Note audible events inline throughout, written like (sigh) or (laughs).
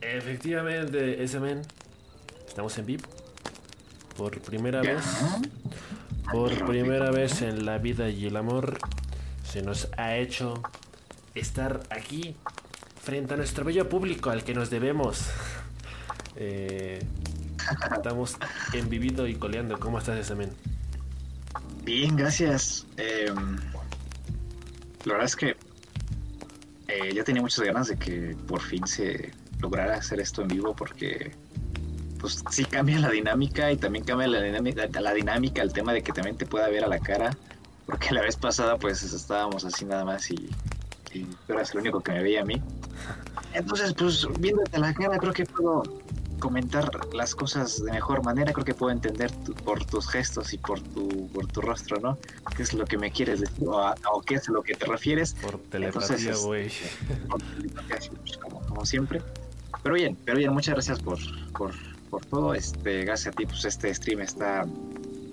Efectivamente, ese men. Estamos en vivo. Por primera vez. Por primera vez en la vida y el amor. Se nos ha hecho estar aquí. Frente a nuestro bello público al que nos debemos. (laughs) Eh, estamos en vivido y coleando. ¿Cómo estás, ese men? Bien, gracias. Eh, la verdad es que eh, ya tenía muchas ganas de que por fin se lograra hacer esto en vivo porque pues sí cambia la dinámica y también cambia la dinámica, la dinámica, el tema de que también te pueda ver a la cara, porque la vez pasada pues estábamos así nada más y, y tú eras el único que me veía a mí. Entonces pues viéndote a la cara creo que puedo comentar las cosas de mejor manera, creo que puedo entender por tus gestos y por tu, por tu rostro, ¿no? ¿Qué es lo que me quieres decir o, qué es a lo que te refieres? Por telepatía, güey. Pues, como, como, siempre. Pero bien, pero bien, muchas gracias por, por, por todo. Este, gracias a ti, pues este stream está,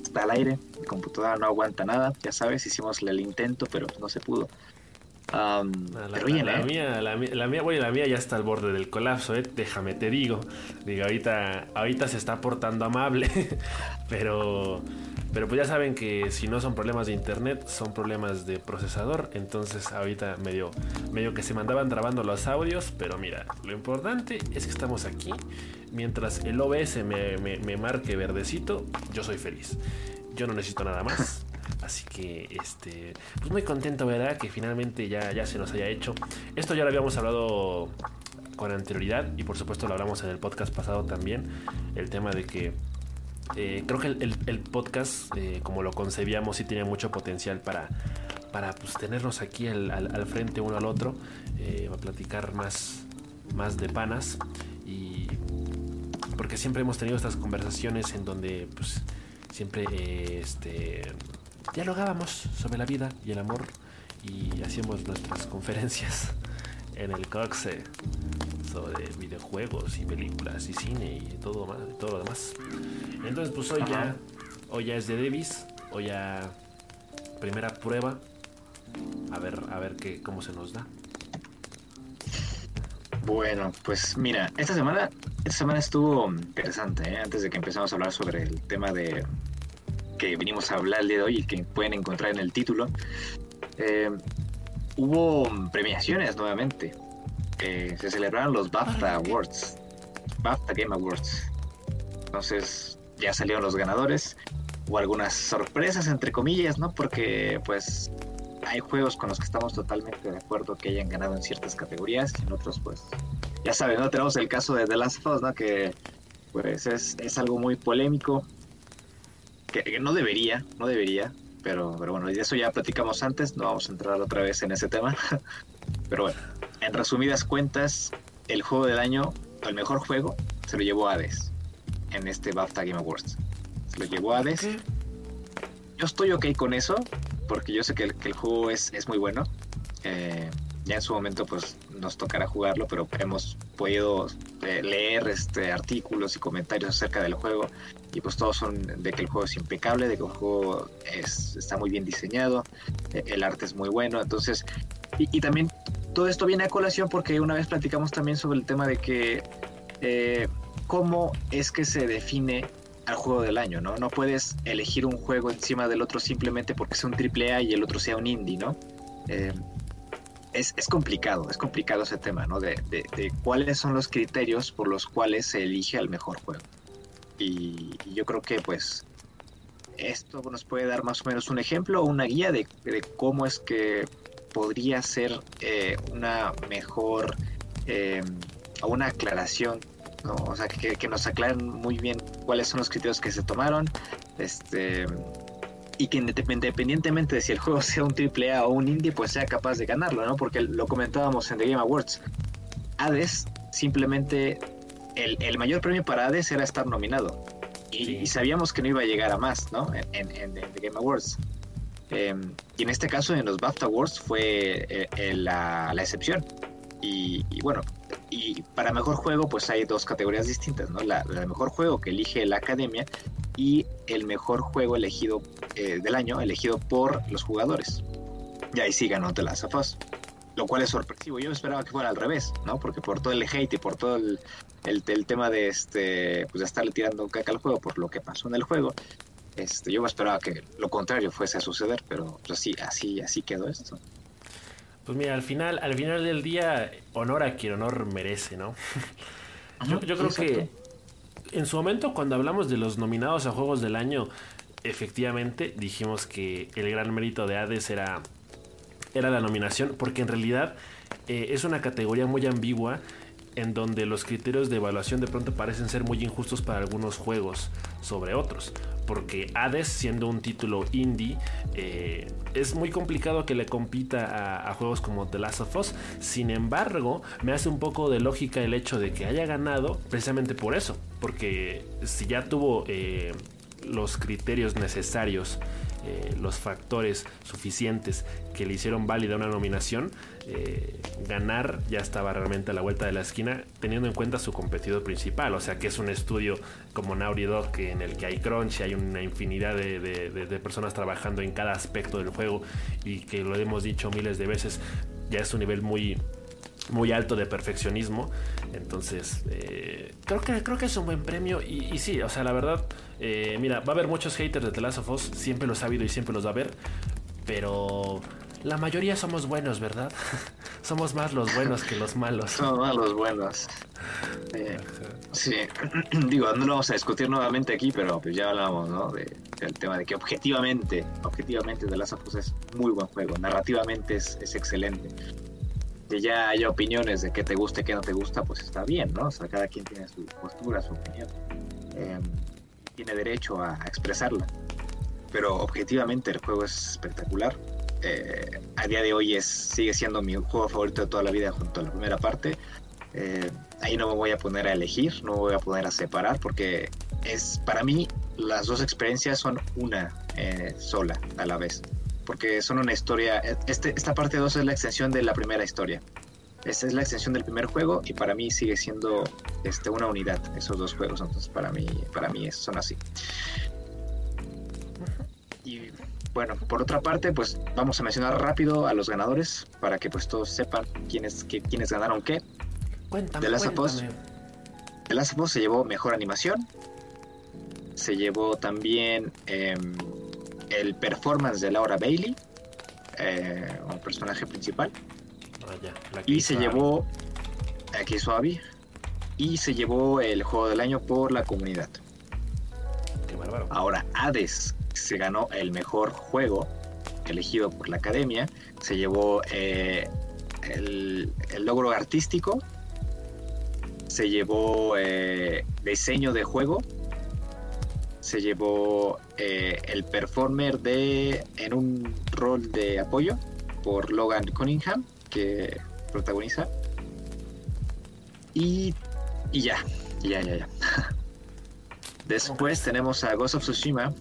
está al aire. Mi computadora no aguanta nada, ya sabes, hicimos el intento, pero no se pudo. Um, la, bien, la, ¿eh? mía, la, la, mía, la mía ya está al borde del colapso, ¿eh? déjame te digo. Digo, ahorita, ahorita se está portando amable, (laughs) pero, pero pues ya saben que si no son problemas de internet, son problemas de procesador. Entonces ahorita medio, medio que se mandaban trabando los audios, pero mira, lo importante es que estamos aquí. Mientras el OBS me, me, me marque verdecito, yo soy feliz. Yo no necesito nada más. (laughs) Así que, este, pues muy contento, ¿verdad? Que finalmente ya, ya se nos haya hecho. Esto ya lo habíamos hablado con anterioridad y por supuesto lo hablamos en el podcast pasado también. El tema de que eh, creo que el, podcast, eh, como lo concebíamos, sí tenía mucho potencial para, para pues, tenernos aquí al, frente uno al otro, eh, a platicar más, más de panas. Y porque siempre hemos tenido estas conversaciones en donde pues, siempre este, dialogábamos sobre la vida y el amor y hacíamos nuestras conferencias (laughs) en el Coxe sobre videojuegos y películas y cine y todo, todo lo demás. Entonces pues hoy ya, hoy ya es de Davis, hoy ya primera prueba, a ver, a ver qué, cómo se nos da. Bueno, pues mira, esta semana, esta semana estuvo interesante, ¿eh? antes de que empezamos a hablar sobre el tema de que venimos a hablar el día de hoy y que pueden encontrar en el título, eh, hubo premiaciones nuevamente. Eh, se celebraron los BAFTA Awards, BAFTA Game Awards. Entonces ya salieron los ganadores. Hubo algunas sorpresas, entre comillas, ¿no? Porque pues hay juegos con los que estamos totalmente de acuerdo que hayan ganado en ciertas categorías y en otros pues ya saben, ¿no? Tenemos el caso de The Last of Us, ¿no? Que pues es, es algo muy polémico que, no debería, no debería, pero, pero bueno, de eso ya platicamos antes, no vamos a entrar otra vez en ese tema. (laughs) pero bueno, en resumidas cuentas, el juego del año, el mejor juego, se lo llevó Hades en este BAFTA Game Awards. Se lo llevó Hades. Yo estoy ok con eso, porque yo sé que el, juego es, es muy bueno. Eh, ya en su momento pues nos tocará jugarlo, pero hemos podido eh, leer este, artículos y comentarios acerca del juego y pues todos son de que el juego es impecable, de que el juego es, está muy bien diseñado, eh, el arte es muy bueno, entonces, y, también todo esto viene a colación porque una vez platicamos también sobre el tema de que eh, cómo es que se define al juego del año, ¿no? No puedes elegir un juego encima del otro simplemente porque sea un triple A y el otro sea un indie, ¿no? es, es, complicado, es complicado ese tema, ¿no? De, de, cuáles son los criterios por los cuales se elige al mejor juego. Y, yo creo que pues esto nos puede dar más o menos un ejemplo o una guía de, cómo es que podría ser eh, una mejor eh, una aclaración, o sea, que, que, nos aclaren muy bien cuáles son los criterios que se tomaron, este, y que independientemente de si el juego (laughs) sea un triple A o un indie, pues sea capaz de ganarlo, ¿no? Porque lo comentábamos en The Game Awards. Hades simplemente el, mayor premio para Hades era estar nominado. Y, sabíamos que no iba a llegar a más, ¿no? En, The Game Awards. Em, y en este caso, en los BAFTA Awards, fue eh, la, excepción. Y, bueno, y para mejor juego, pues hay dos categorías distintas, ¿no? La, la mejor juego que elige la academia y el mejor juego elegido eh, del año, elegido por los jugadores. Y ahí sí ganó The Last of Us. Lo cual es sorpresivo. Yo esperaba que fuera al revés, ¿no? Porque por todo el hate y por todo el, el, tema de este pues de estarle tirando caca al juego por lo que pasó en el juego, este, yo esperaba que lo contrario fuese a suceder, pero pues, así, así, así quedó esto. Pues mira, al final, al final del día, honor a quien honor merece, ¿no? (laughs) yo, creo que en su momento, cuando hablamos de los nominados a Juegos del Año, efectivamente dijimos que el gran mérito de Hades era, era la nominación, porque en realidad eh, es una categoría muy ambigua en donde los criterios de evaluación de pronto parecen ser muy injustos para algunos juegos sobre otros. Porque Hades, siendo un título indie, eh, es muy complicado que le compita a, juegos como The Last of Us. Sin embargo, me hace un poco de lógica el hecho de que haya ganado precisamente por eso. Porque si ya tuvo eh, los criterios necesarios eh, los factores suficientes que le hicieron válida una nominación, eh, ganar ya estaba realmente a la vuelta de la esquina, teniendo en cuenta su competidor principal. O sea, que es un estudio como Naughty Dog, que en el que hay crunch, hay una infinidad de, personas trabajando en cada aspecto del juego y que lo hemos dicho miles de veces, ya es un nivel muy muy alto de perfeccionismo. Entonces, eh, creo, que, creo que es un buen premio. Y, y sí, o sea, la verdad, eh, mira, va a haber muchos haters de The Last of Us, siempre los ha habido y siempre los va a haber, pero la mayoría somos buenos, ¿verdad? (laughs) somos más los buenos que los malos. (laughs) Somos más los buenos. Sí, (clears throat) digo, no lo vamos a discutir nuevamente aquí, pero pues ya hablamos, ¿no? del tema de que objetivamente, objetivamente The Last of Us es muy buen juego, narrativamente es, excelente. Que ya haya opiniones de qué te gusta y qué no te gusta, pues está bien, ¿no? O sea, cada quien tiene su postura, su opinión. Eh, tiene derecho a, expresarla. Pero objetivamente el juego es espectacular. Eh, a día de hoy es, sigue siendo mi juego favorito de toda la vida junto a la primera parte. Eh, ahí no me voy a poner a elegir, no me voy a poner a separar porque es para mí las dos experiencias son una eh, sola a la vez. Porque son una historia, este, esta parte 2 es la extensión de la primera historia. Esta es la extensión del primer juego y para mí sigue siendo este, una unidad esos dos juegos. Entonces para mí, para mí son así. Y bueno, por otra parte, pues vamos a mencionar rápido a los ganadores para que pues todos sepan quiénes, quiénes ganaron qué. Cuéntame, The Last of Us, se llevó mejor animación. Se llevó también em, el performance de Laura Bailey, eh, un personaje principal y se llevó aquí suave y se llevó el juego del año por la comunidad. Ahora Hades se ganó el mejor juego elegido por la academia, se llevó eh, el, logro artístico, se llevó eh, diseño de juego, se llevó eh, el performer de en un rol de apoyo por Logan Cunningham que protagoniza. Y, y ya, ya, ya, ya. (laughs) Después tenemos a Ghost of Tsushima.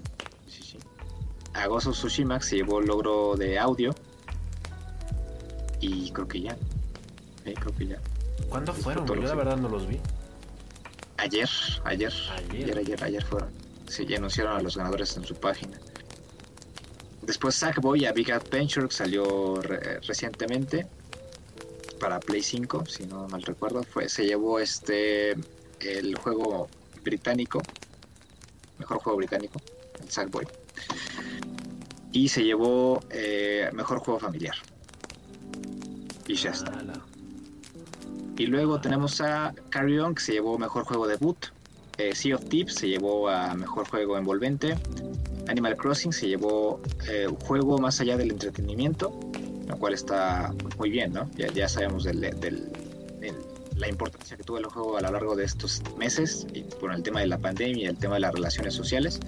A Ghost of Tsushima se llevó el logro de audio. Y creo que ya. creo que ya. ¿Cuándo fueron? Yo la verdad no los vi. Ayer, ayer. Ayer, ayer, ayer, fueron. Sí, ya anunciaron a los ganadores en su página. Después Sackboy a Big Adventure salió recientemente para Play 5, si no mal recuerdo, fue, se llevó este el juego británico, mejor juego británico, el Sackboy, y se llevó eh, mejor juego familiar. Y ya está. Y luego tenemos a Carry On, que se llevó mejor juego debut. Eh, sea of Tips se llevó a mejor juego envolvente. Animal Crossing se llevó eh, un juego más allá del entretenimiento lo cual está muy bien, ¿no? Ya, ya sabemos del, la importancia que tuvo el juego a lo largo de estos meses y por el tema de la pandemia y el tema de las relaciones sociales.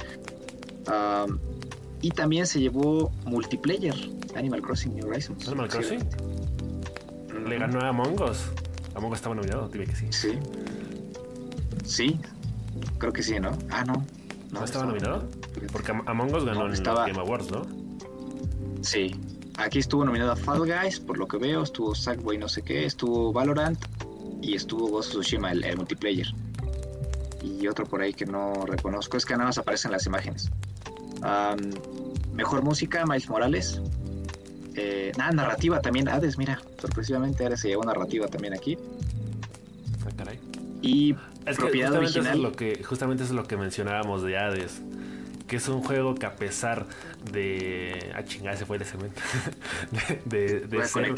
y también se llevó multiplayer Animal Crossing New Horizons. Animal Crossing. Le ganó a Among Us. Among Us estaba nominado, dime que sí. Sí. Sí. Creo que sí, ¿no? Ah, no. ¿No, estaba, nominado? Porque Among Us ganó en estaba... Game Awards, ¿no? Sí, Aquí estuvo nominada Fall Guys, por lo que veo, estuvo Sackboy no sé qué, estuvo Valorant y estuvo Ghost of Tsushima, el, multiplayer. Y otro por ahí que no reconozco, es que nada más aparecen las imágenes. mejor música, Miles Morales. Eh, nada, narrativa también, Hades, mira, sorpresivamente Hades se llevó narrativa también aquí. Ah, caray. Y propiedad original. lo que, justamente eso es lo que mencionábamos de Hades que es un juego que a pesar de. Ah, chingada, se fue el cemento. de, de, ser,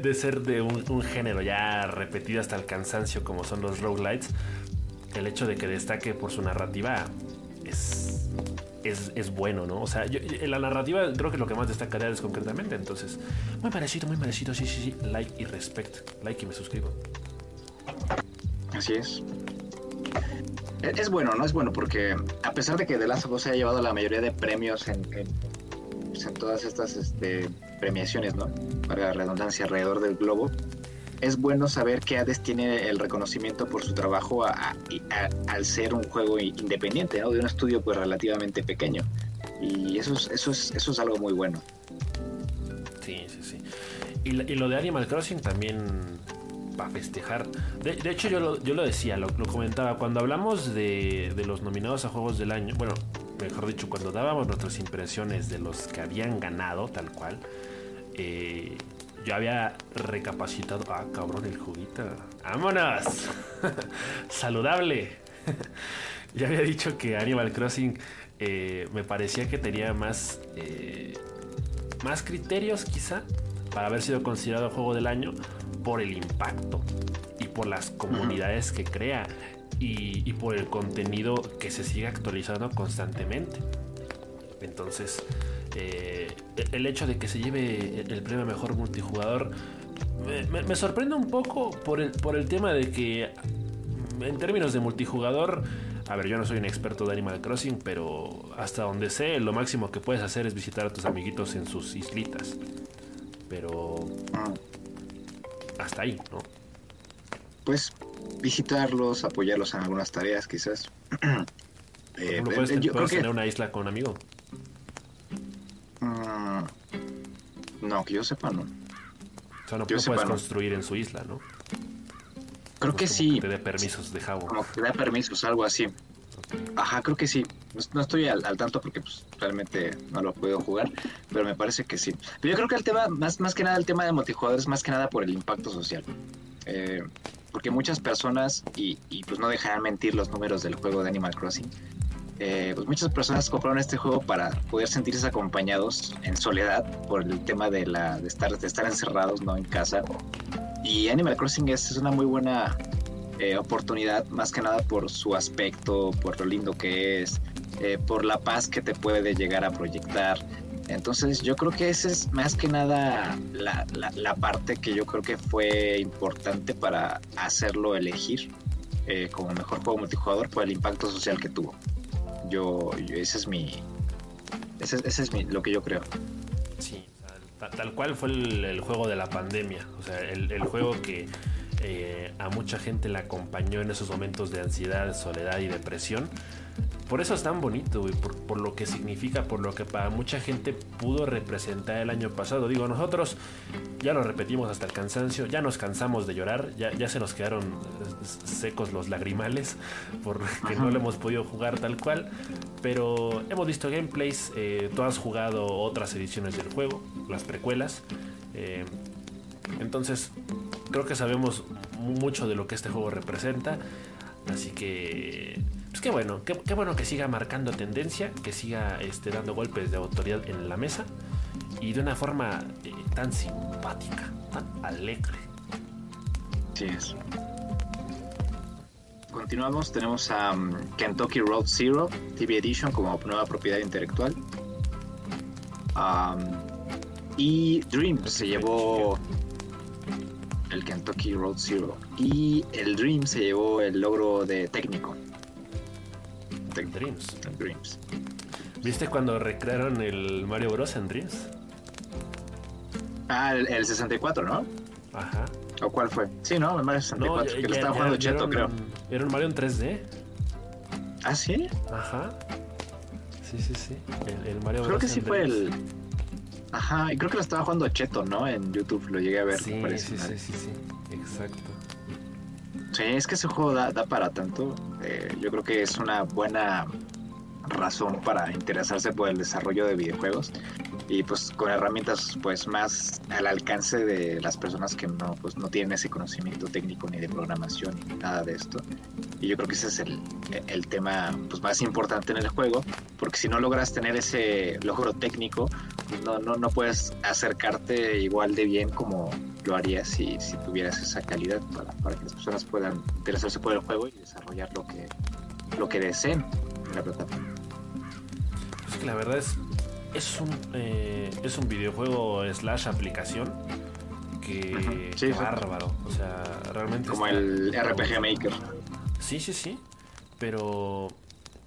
de, ser de un, género ya repetido hasta el cansancio, como son los roguelites, el hecho de que destaque por su narrativa es. Es, bueno, ¿no? O sea, yo, la narrativa creo que es lo que más destacaría es concretamente. Entonces, muy merecido, muy merecido. Sí, sí, sí. Like y respect. Like y me suscribo. Así es. Es bueno, ¿no? Es bueno porque a pesar de que The Last of Us haya llevado la mayoría de premios en, pues, todas estas este, premiaciones, ¿no? Para la redundancia alrededor del globo, es bueno saber que Hades tiene el reconocimiento por su trabajo al ser un juego independiente, ¿no? De un estudio pues relativamente pequeño. Y eso es, eso es, eso es algo muy bueno. Sí, sí, sí. Y, y lo de Animal Crossing también festejar. De, hecho, yo lo, yo lo decía, lo, comentaba. Cuando hablamos de, los nominados a Juegos del Año, bueno, mejor dicho, cuando dábamos nuestras impresiones de los que habían ganado, tal cual, eh, yo había recapacitado. Ah, cabrón, el juguito. ¡Vámonos! (laughs) ¡Saludable! (laughs) ya había dicho que Animal Crossing eh, me parecía que tenía más. Eh, más criterios, quizá, para haber sido considerado juego del año por el impacto y por las comunidades que crea y, por el contenido que se sigue actualizando constantemente. Entonces, eh, el hecho de que se lleve el premio mejor multijugador me, sorprende un poco por el, por el tema de que en términos de multijugador, a ver, yo no soy un experto de Animal Crossing, pero hasta donde sé, lo máximo que puedes hacer es visitar a tus amiguitos en sus islitas. Pero hasta ahí, ¿no? Pues visitarlos, apoyarlos en algunas tareas, quizás. (clears throat) eh, puedes, eh, yo tener una isla con un amigo? Mm, no, que yo sepa, no. O sea, no, puedes construir en su isla, ¿no? Creo que sí. te dé permisos de Jabo. Como que te da permisos, algo así. Ajá, creo que sí. No estoy al, tanto porque pues, realmente no lo puedo jugar, pero me parece que sí. Pero yo creo que el tema, más, más que nada el tema de multijugador más que nada por el impacto social. Eh, porque muchas personas, y, pues no dejarán mentir los números del juego de Animal Crossing, eh, pues muchas personas compraron este juego para poder sentirse acompañados en soledad por el tema de, la, de, estar, de estar encerrados ¿no? en casa. Y Animal Crossing es, es una muy buena eh, oportunidad, más que nada por su aspecto, por lo lindo que es, eh, por la paz que te puede llegar a proyectar. Entonces yo creo que esa es más que nada la, la, parte que yo creo que fue importante para hacerlo elegir eh, como mejor juego multijugador por el impacto social que tuvo. Yo, ese es mi, ese, es mi, lo que yo creo. Sí, tal, cual fue el, juego de la pandemia, o sea, el, el juego que eh, a mucha gente la acompañó en esos momentos de ansiedad, soledad y depresión. Por eso es tan bonito, por, lo que significa, por lo que para mucha gente pudo representar el año pasado. Digo, nosotros ya lo repetimos hasta el cansancio, ya nos cansamos de llorar, ya, ya se nos quedaron secos los lagrimales (laughs) porque no lo hemos podido jugar tal cual. Pero hemos visto gameplays, eh, tú has jugado otras ediciones del juego, las precuelas. Eh, entonces, creo que sabemos mucho de lo que este juego representa. Así que, pues qué bueno, qué, bueno que siga marcando tendencia, que siga este, dando golpes de autoridad en la mesa y de una forma eh, tan simpática, tan alegre. Sí es. Continuamos, tenemos a um, Kentucky Road Zero TV Edition como nueva propiedad intelectual. Y Dream se llevó el Kentucky Road Zero. Y el Dream se llevó el logro de técnico. Dreams. Dreams. ¿Viste cuando recrearon el Mario Bros. en Dreams? Ah, el, 64, ¿no? Ajá. ¿O cuál fue? Sí, ¿no? El Mario 64, que lo estaba jugando Cheto, creo. Era un Mario en 3D. ¿Ah, sí? Ajá. Sí, sí, sí. El, Mario Creo que sí fue el Ajá, y creo que lo estaba jugando Cheto, ¿no? En YouTube lo llegué a ver. Sí, sí, sí, sí, sí, exacto. Sí, es que ese juego da, para tanto. Eh, yo creo que es una buena razón para interesarse por el desarrollo de videojuegos. y pues con herramientas pues más al alcance de las personas que no pues no tienen ese conocimiento técnico ni de programación ni nada de esto y yo creo que ese es el, el tema pues más importante en el juego porque si no logras tener ese logro técnico no, no, no puedes acercarte igual de bien como lo harías si, si tuvieras esa calidad para, para, que las personas puedan interesarse por el juego y desarrollar lo que lo que deseen en la plataforma pues que la verdad es es un, eh, es un videojuego slash aplicación que, bárbaro. O sea, realmente. Como el RPG Maker. Sí, sí, sí. Pero.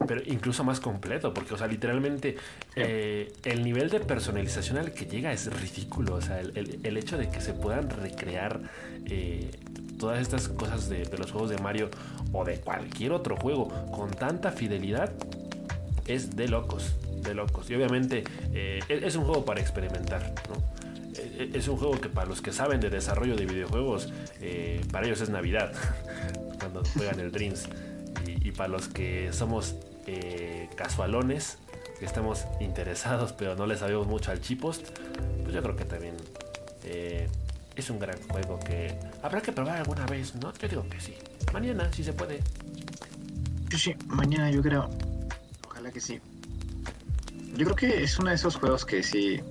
Pero incluso más completo, porque, o sea, literalmente eh, el nivel de personalización al que llega es ridículo. O sea, el, hecho de que se puedan recrear eh, todas estas cosas de, de los juegos de Mario o de cualquier otro juego con tanta fidelidad es de locos de locos. Y obviamente eh, es un juego para experimentar, eh, Es un juego que para los que saben de desarrollo de videojuegos, para ellos es Navidad, (laughs) cuando juegan el Dreams. Y, para los que somos casualones, que estamos interesados pero no le sabemos mucho al Chipost, pues yo creo que también es un gran juego que habrá que probar alguna vez, ¿no? Yo digo que sí. Mañana, si se puede. Sí, sí, mañana yo creo. Ojalá que sí. Yo creo que es uno de esos juegos que sí,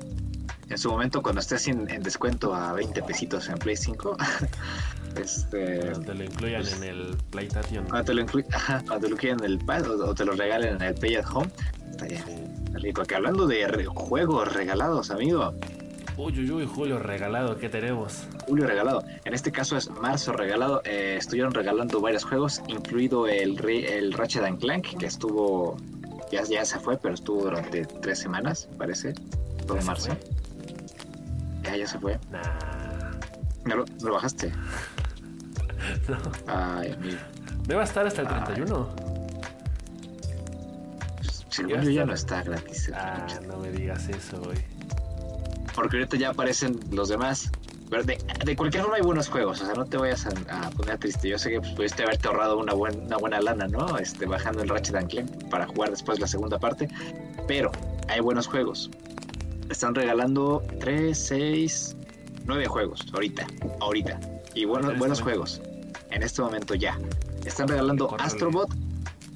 en su momento cuando estés en, descuento a 20 pesitos en Play 5, (laughs) este, cuando te lo incluyan pues, en el PlayStation. Cuando te lo, cuando (laughs) lo incluyan en el pad o, te lo regalen en el Play at Home, está rico. Que hablando de juegos regalados, amigo. Uy, uy, uy, Julio regalado, ¿qué tenemos? Julio regalado. En este caso es marzo regalado. Eh, estuvieron regalando varios juegos, incluido el, el Ratchet Clank, que estuvo ya, se fue, pero estuvo durante tres semanas, parece. Todo marzo. Ya, ya se fue. ¿No lo, bajaste? (laughs) no. Ay, amigo. Debe estar hasta el 31. Pues, según yo ya no está gratis. Ah, no me digas eso, güey. Porque ahorita ya aparecen los demás. De, cualquier forma hay buenos juegos, o sea, no te vayas a, poner triste. Yo sé que pues, pudiste haberte ahorrado una, una buena lana, ¿no? Este, bajando el Ratchet Clank para jugar después la segunda parte, pero hay buenos juegos. Están regalando 3, 6, 9 juegos ahorita, ahorita. Y buenos, buenos juegos. En este momento ya. Están regalando Astrobot,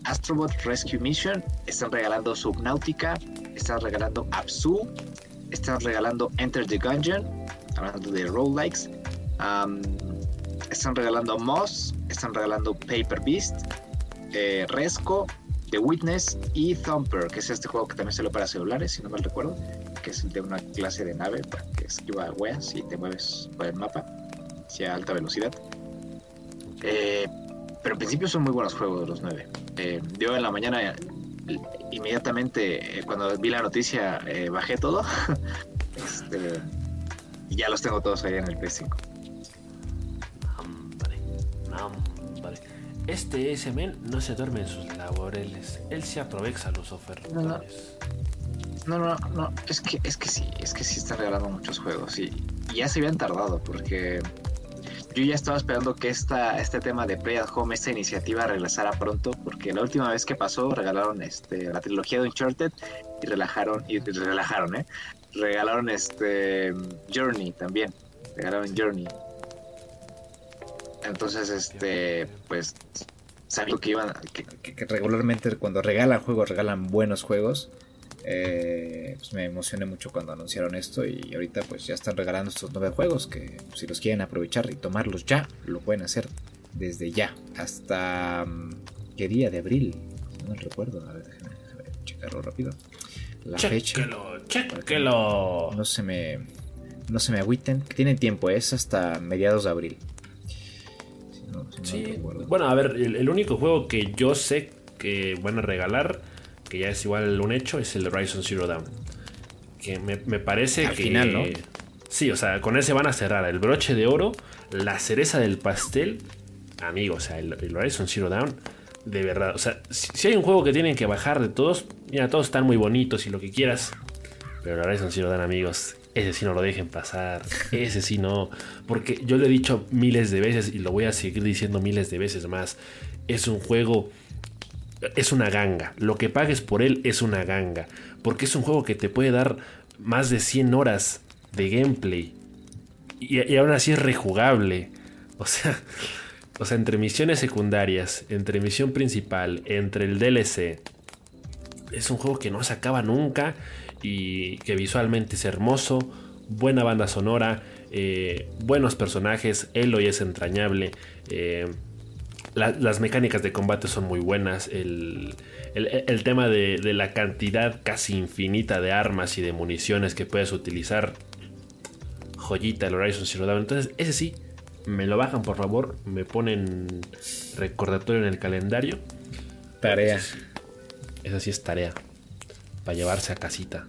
Astrobot Rescue Mission, están regalando Subnautica, están regalando Absu, están regalando Enter the Gungeon, hablando de roguelikes. Um, están regalando Moss, están regalando Paper Beast, eh, Resco, The Witness y Thumper, que es este juego que también se lo para celulares, si no mal recuerdo, que es el de una clase de nave para que esquiva weas y te mueves por el mapa hacia alta velocidad. Eh, pero en principio son muy buenos juegos los nueve. Eh, yo en la mañana, inmediatamente, cuando vi la noticia, bajé todo. (laughs) este, y ya los tengo todos ahí en el PS5. Vale, Este S-Men no se duerme en sus laboreles. Él se aprovecha los ofertas. No, no, no, es que, es que sí, es que sí están regalando muchos juegos y, ya se habían tardado porque yo ya estaba esperando que esta, este tema de Play at Home, esta iniciativa regresara pronto, porque la última vez que pasó regalaron este, la trilogía de Uncharted y relajaron, y relajaron, ¿eh? regalaron este Journey también. Regalaron Journey. Entonces, este, pues, sabiendo que iban. Que, regularmente cuando regalan juegos, regalan buenos juegos. Eh, pues me emocioné mucho cuando anunciaron esto y ahorita pues ya están regalando estos nueve juegos que si los quieren aprovechar y tomarlos ya, lo pueden hacer desde ya hasta mm, qué día de abril, no recuerdo, a ver, déjenme, checarlo rápido la fecha. Chequelo. No se me. No se me agüiten. Tienen tiempo, es hasta mediados de abril. sí. bueno, a ver, el, único juego que yo sé que van a regalar, que ya es igual un hecho, es el Horizon Zero Dawn. Que me, parece Al que. final, ¿no? Sí, o sea, con ese van a cerrar el broche de oro, la cereza del pastel. Amigo, o sea, el, el Horizon Zero Dawn de verdad. O sea, si, hay un juego que tienen que bajar de todos, mira, todos están muy bonitos y lo que quieras. Pero la Horizon Zero dan amigos. Ese sí no lo dejen pasar. Ese sí no. Porque yo lo he dicho miles de veces y lo voy a seguir diciendo miles de veces más. Es un juego. Es una ganga. Lo que pagues por él es una ganga. Porque es un juego que te puede dar más de 100 horas de gameplay. Y, y aún así es rejugable. O sea, o sea, entre misiones secundarias, entre misión principal, entre el DLC. Es un juego que no se acaba nunca y que visualmente es hermoso, buena banda sonora, eh, buenos personajes, Eloy es entrañable, eh, las mecánicas de combate son muy buenas, el, tema de, de, la cantidad casi infinita de armas y de municiones que puedes utilizar, joyita el Horizon Zero Dawn, entonces ese sí, me lo bajan por favor, me ponen recordatorio en el calendario. Tarea. Esa sí es tarea. Para llevarse a casita.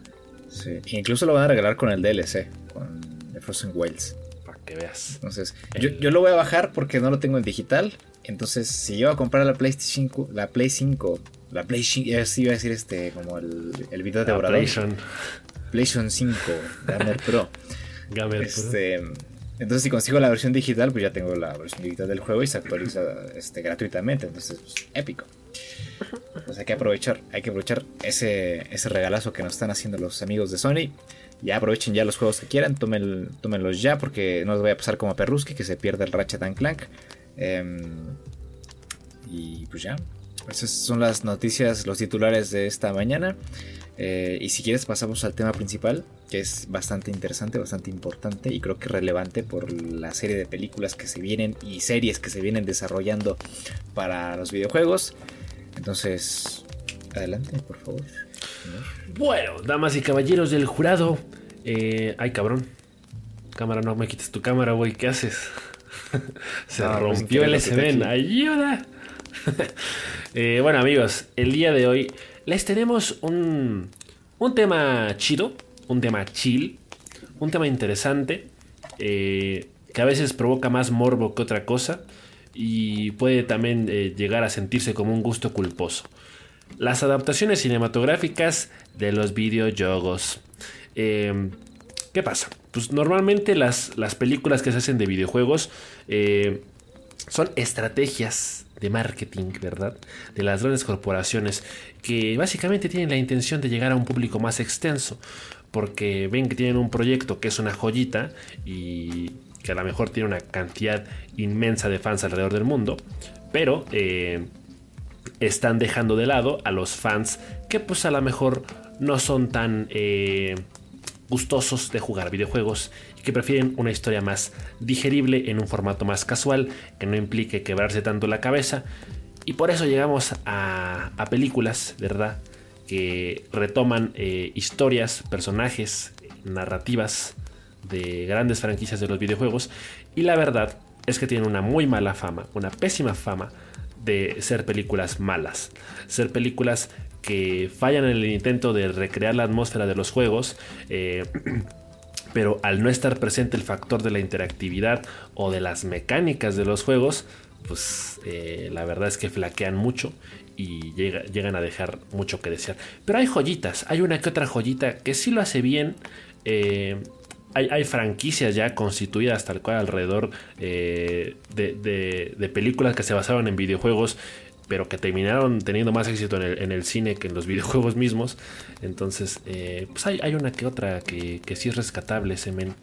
Sí. Incluso lo van a regalar con el DLC, con The Frozen Wilds. Para que veas. Entonces, yo, lo voy a bajar porque no lo tengo en digital. Entonces, si yo voy a comprar la PlayStation 5, la Play 5, la Play 5, eh, sí iba a decir este, como el, el video de PlayStation. PlayStation 5, Gamer Pro. (laughs) Gamer este, entonces, si consigo la versión digital, pues ya tengo la versión digital del juego y se actualiza este, gratuitamente. Entonces, pues, épico. Pues hay que aprovechar, hay que aprovechar ese, ese regalazo que nos están haciendo los amigos de Sony. Ya aprovechen ya los juegos que quieran, tomen, tómenlos ya porque no les voy a pasar como a Perruski que se pierde el Ratchet and Clank. Em, y pues ya, esas son las noticias, los titulares de esta mañana. Eh, y si quieres pasamos al tema principal, que es bastante interesante, bastante importante y creo que relevante por la serie de películas que se vienen y series que se vienen desarrollando para los videojuegos. Entonces, adelante, por favor. Bueno, damas y caballeros del jurado. Eh, ay, cabrón. Cámara, no me quites tu cámara, güey. ¿Qué haces? (laughs) se pues, rompió el SBN. ¡Ayuda! (laughs) Eh, bueno, amigos, el día de hoy les tenemos un, un tema chido, un tema chill, un tema interesante, eh, que a veces provoca más morbo que otra cosa y puede también eh, llegar a sentirse como un gusto culposo. Las adaptaciones cinematográficas de los videojuegos. Eh, ¿Qué pasa? Pues normalmente las, las, películas que se hacen de videojuegos son estrategias de marketing, ¿verdad? De las grandes corporaciones que básicamente tienen la intención de llegar a un público más extenso, porque ven que tienen un proyecto que es una joyita y que a lo mejor tiene una cantidad inmensa de fans alrededor del mundo, pero eh, están dejando de lado a los fans que pues a lo mejor no son tan eh, gustosos de jugar videojuegos y que prefieren una historia más digerible en un formato más casual, que no implique quebrarse tanto la cabeza. Y por eso llegamos a, películas, ¿verdad? Que retoman eh, historias, personajes, narrativas de grandes franquicias de los videojuegos. Y la verdad es que tienen una muy mala fama, una pésima fama de ser películas malas. Ser películas que fallan en el intento de recrear la atmósfera de los juegos. Eh, (clears throat) pero al no estar presente el factor de la interactividad o de las mecánicas de los juegos, pues eh, la verdad es que flaquean mucho y llegan a dejar mucho que desear. Pero hay joyitas, hay una que otra joyita que sí lo hace bien. Eh, hay, franquicias ya constituidas tal cual alrededor de, películas que se basaron en videojuegos pero que terminaron teniendo más éxito en el, cine que en los (laughs) videojuegos mismos. Entonces, eh, pues hay, una que otra que, que sí es rescatable, Semen.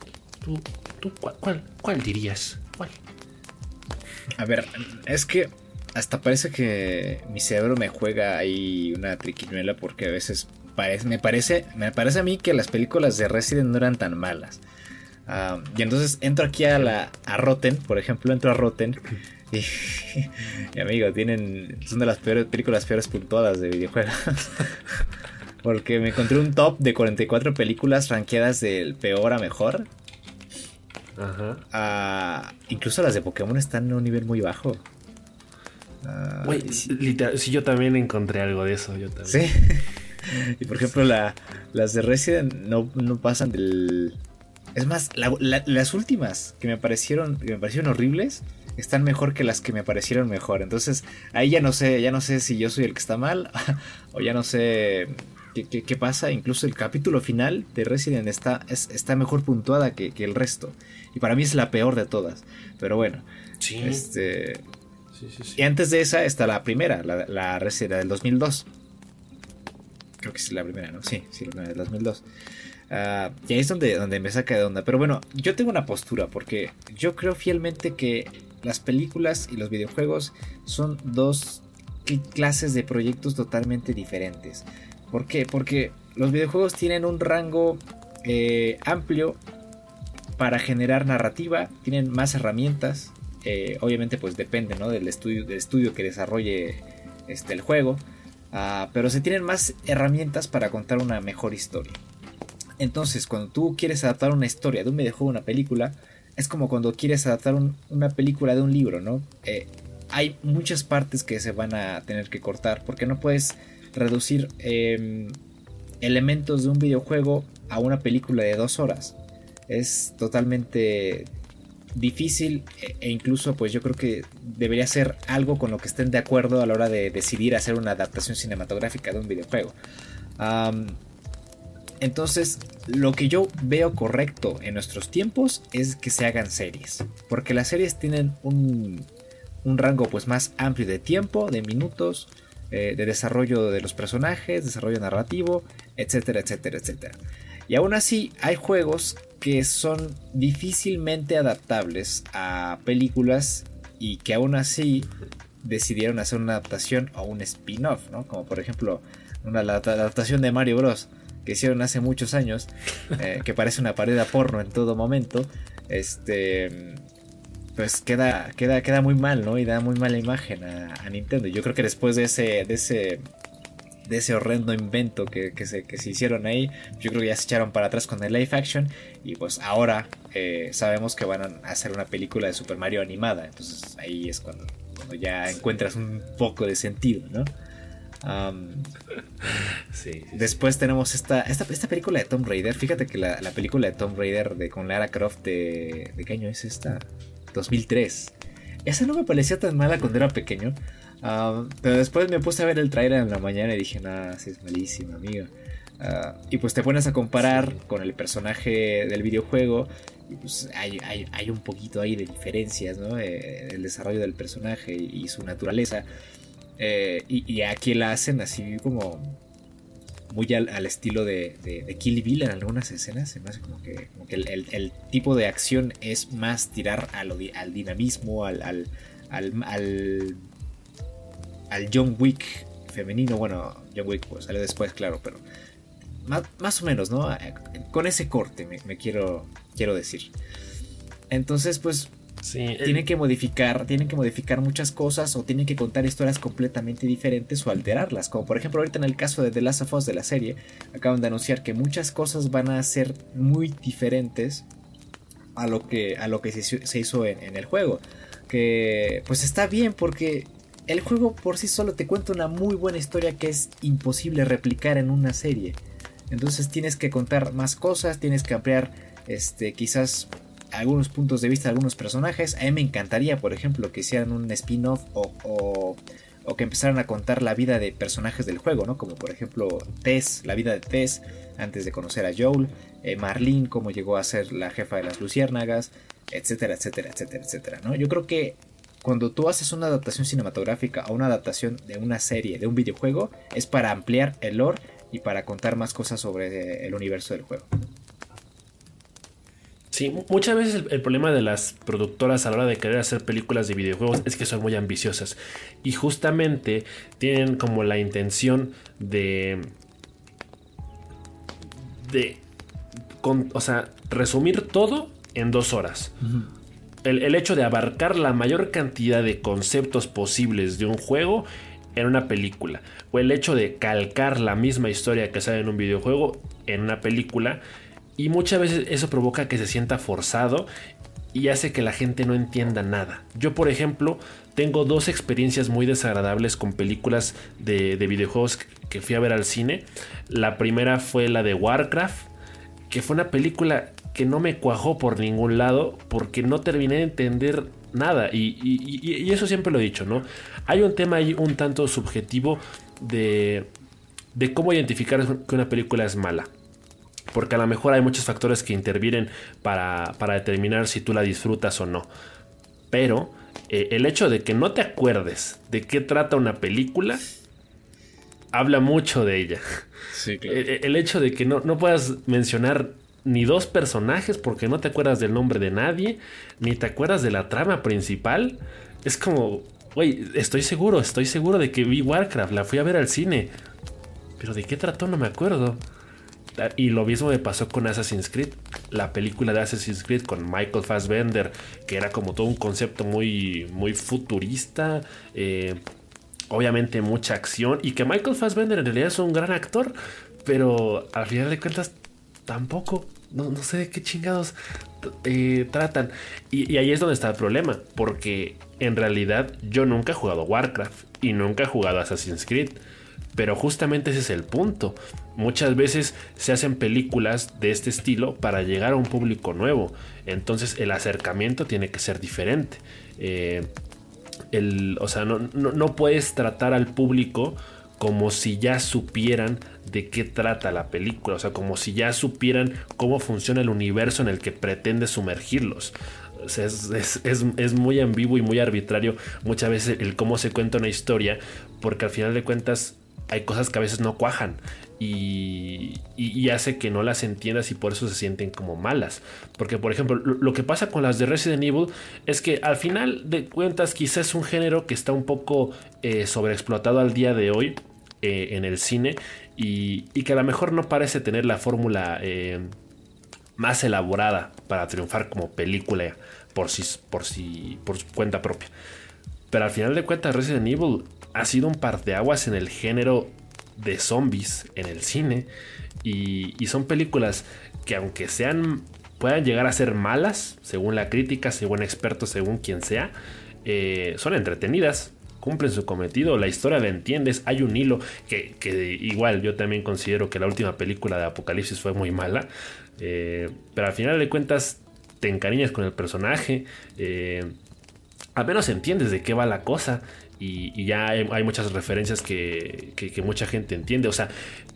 ¿Tú, tú cuál, cuál, dirías? ¿Cuál? A ver, es que hasta parece que mi cerebro me juega ahí una triquiñuela porque a veces parece, me parece me parece a mí que las películas de Resident no eran tan malas. Ah, y entonces entro aquí a la a Rotten, por ejemplo, entro a Rotten (laughs) (laughs) Y, amigo, tienen. Son de las peores películas peores puntuadas de videojuegos. (laughs) Porque me encontré un top de 44 películas rankeadas del peor a mejor. Ajá. Ah, incluso las de Pokémon están en un nivel muy bajo. Ah, si yo también encontré algo de eso. Yo también. Sí. (laughs) y por ejemplo, las de Resident no, no pasan del. Es más, las últimas que me parecieron, que me parecieron horribles están mejor que las que me parecieron mejor. Entonces, ahí ya no sé, ya no sé si yo soy el que está mal (laughs) o ya no sé qué, pasa. Incluso el capítulo final de Resident está, está mejor puntuada que, el resto. Y para mí es la peor de todas. Pero bueno. Sí. Este, y antes de esa está la primera, la, la Resident del 2002. Creo que es la primera, ¿no? Sí, sí, la del 2002. Ah, y ahí es donde, donde me saca de onda. Pero bueno, yo tengo una postura porque yo creo fielmente que las películas y los videojuegos son dos clases de proyectos totalmente diferentes. ¿Por qué? Porque los videojuegos tienen un rango eh, amplio para generar narrativa, tienen más herramientas. Eh, obviamente, pues depende del, estudio, del estudio que desarrolle este, el juego. Ah, pero se tienen más herramientas para contar una mejor historia. Entonces, cuando tú quieres adaptar una historia de un videojuego a una película, es como cuando quieres adaptar una película de un libro, ¿no? Eh, hay muchas partes que se van a tener que cortar porque no puedes reducir em, elementos de un videojuego a una película de dos horas. Es totalmente difícil e, e incluso pues yo creo que debería ser algo con lo que estén de acuerdo a la hora de decidir hacer una adaptación cinematográfica de un videojuego. Entonces, lo que yo veo correcto en nuestros tiempos es que se hagan series, porque las series tienen un, un rango pues más amplio de tiempo, de minutos, eh, de desarrollo de los personajes, desarrollo narrativo, etcétera, etcétera, etcétera. Y aún así hay juegos que son difícilmente adaptables a películas y que aún así decidieron hacer una adaptación o un spin-off, ¿no? Como por ejemplo una adaptación de Mario Bros. Que hicieron hace muchos años, eh, (laughs) que parece una pared a porno en todo momento. Este pues queda, queda, queda muy mal, ¿no? Y da muy mala imagen a, Nintendo. Yo creo que después de ese, de ese, de ese horrendo invento que, se, que se hicieron ahí, yo creo que ya se echaron para atrás con el live action. Y pues ahora eh, sabemos que van a hacer una película de Super Mario animada. Entonces ahí es cuando, ya encuentras un poco de sentido, ¿no? (laughs) sí, después tenemos esta, esta, esta, película de Tomb Raider. Fíjate que la, película de Tomb Raider de, con Lara Croft de... ¿De qué año es esta? 2003. Esa no me parecía tan mala cuando era pequeño. Ah, pero después me puse a ver el trailer en la mañana y dije, nada, sí es malísima, amiga. Ah, y pues te pones a comparar con el personaje del videojuego. Y pues hay, un poquito ahí de diferencias, ¿no? Eh, el desarrollo del personaje y, su naturaleza. Eh, y, aquí la hacen así como muy al, estilo de, Kill Bill en algunas escenas. Se me hace como que, el, tipo de acción es más tirar al dinamismo, al, al, al, John Wick femenino. Bueno, John Wick pues, sale después, claro, pero más, o menos, ¿no? Con ese corte me, quiero, quiero decir. Entonces, pues tienen que modificar, tienen que modificar muchas cosas o tienen que contar historias completamente diferentes o alterarlas. Como por ejemplo ahorita en el caso de The Last of Us de la serie, acaban de anunciar que muchas cosas van a ser muy diferentes a lo que, a lo que se, hizo en, el juego. Que pues está bien porque el juego por sí solo te cuenta una muy buena historia que es imposible replicar en una serie. Entonces tienes que contar más cosas, tienes que ampliar este, quizás algunos puntos de vista de algunos personajes. A mí me encantaría, por ejemplo, que hicieran un spin-off o, que empezaran a contar la vida de personajes del juego, ¿no? Como por ejemplo Tess, la vida de Tess antes de conocer a Joel, eh, Marlene, cómo llegó a ser la jefa de las luciérnagas, etcétera, etcétera, etcétera, etcétera, ¿no? Yo creo que cuando tú haces una adaptación cinematográfica o una adaptación de una serie, de un videojuego, es para ampliar el lore y para contar más cosas sobre el universo del juego. Sí, muchas veces el, problema de las productoras a la hora de querer hacer películas de videojuegos es que son muy ambiciosas y justamente tienen como la intención de de o sea, resumir todo en dos horas. el, el, hecho de abarcar la mayor cantidad de conceptos posibles de un juego en una película. O el hecho de calcar la misma historia que sale en un videojuego en una película y muchas veces eso provoca que se sienta forzado y hace que la gente no entienda nada. Yo, por ejemplo, tengo dos experiencias muy desagradables con películas de, videojuegos que fui a ver al cine. La primera fue la de Warcraft, que fue una película que no me cuajó por ningún lado porque no terminé de entender nada. Y, y, eso siempre lo he dicho, ¿no? Hay un tema ahí un tanto subjetivo de, de cómo identificar que una película es mala porque a lo mejor hay muchos factores que intervienen para, determinar si tú la disfrutas o no. Pero eh, el hecho de que no te acuerdes de qué trata una película habla mucho de ella. Sí, el, hecho de que no, no puedas mencionar ni dos personajes porque no te acuerdas del nombre de nadie, ni te acuerdas de la trama principal, es como, güey, estoy seguro, estoy seguro de que vi Warcraft, la fui a ver al cine, pero de qué trató no me acuerdo. Y lo mismo me pasó con Assassin's Creed, la película de Assassin's Creed con Michael Fassbender, que era como todo un concepto muy, muy futurista, eh, obviamente mucha acción, y que Michael Fassbender en realidad es un gran actor, pero al final de cuentas tampoco, no, sé de qué chingados eh, tratan. Y ahí es donde está el problema, porque en realidad yo nunca he jugado Warcraft y nunca he jugado Assassin's Creed. Pero justamente ese es el punto. Muchas veces se hacen películas de este estilo para llegar a un público nuevo. Entonces el acercamiento tiene que ser diferente. Eh, o sea, no, no, puedes tratar al público como si ya supieran de qué trata la película, o sea, como si ya supieran cómo funciona el universo en el que pretende sumergirlos. es, es, muy ambiguo y muy arbitrario muchas veces el cómo se cuenta una historia, porque al final de cuentas hay cosas que a veces no cuajan y, hace que no las entiendas y por eso se sienten como malas. Porque, por ejemplo, lo, que pasa con las de Resident Evil es que al final de cuentas quizás es un género que está un poco eh, sobreexplotado al día de hoy eh, en el cine y, que a lo mejor no parece tener la fórmula eh, más elaborada para triunfar como película por, sí, por, sí, por su cuenta propia. Pero al final de cuentas Resident Evil ha sido un parteaguas en el género de zombies en el cine. Y, son películas que aunque sean puedan llegar a ser malas, según la crítica, según expertos, según quien sea, eh, son entretenidas, cumplen su cometido, la historia la entiendes, hay un hilo que, igual yo también considero que la última película de Apocalipsis fue muy mala, eh, pero al final de cuentas te encariñas con el personaje, eh, al menos entiendes de qué va la cosa y, ya hay, muchas referencias que, mucha gente entiende. O sea,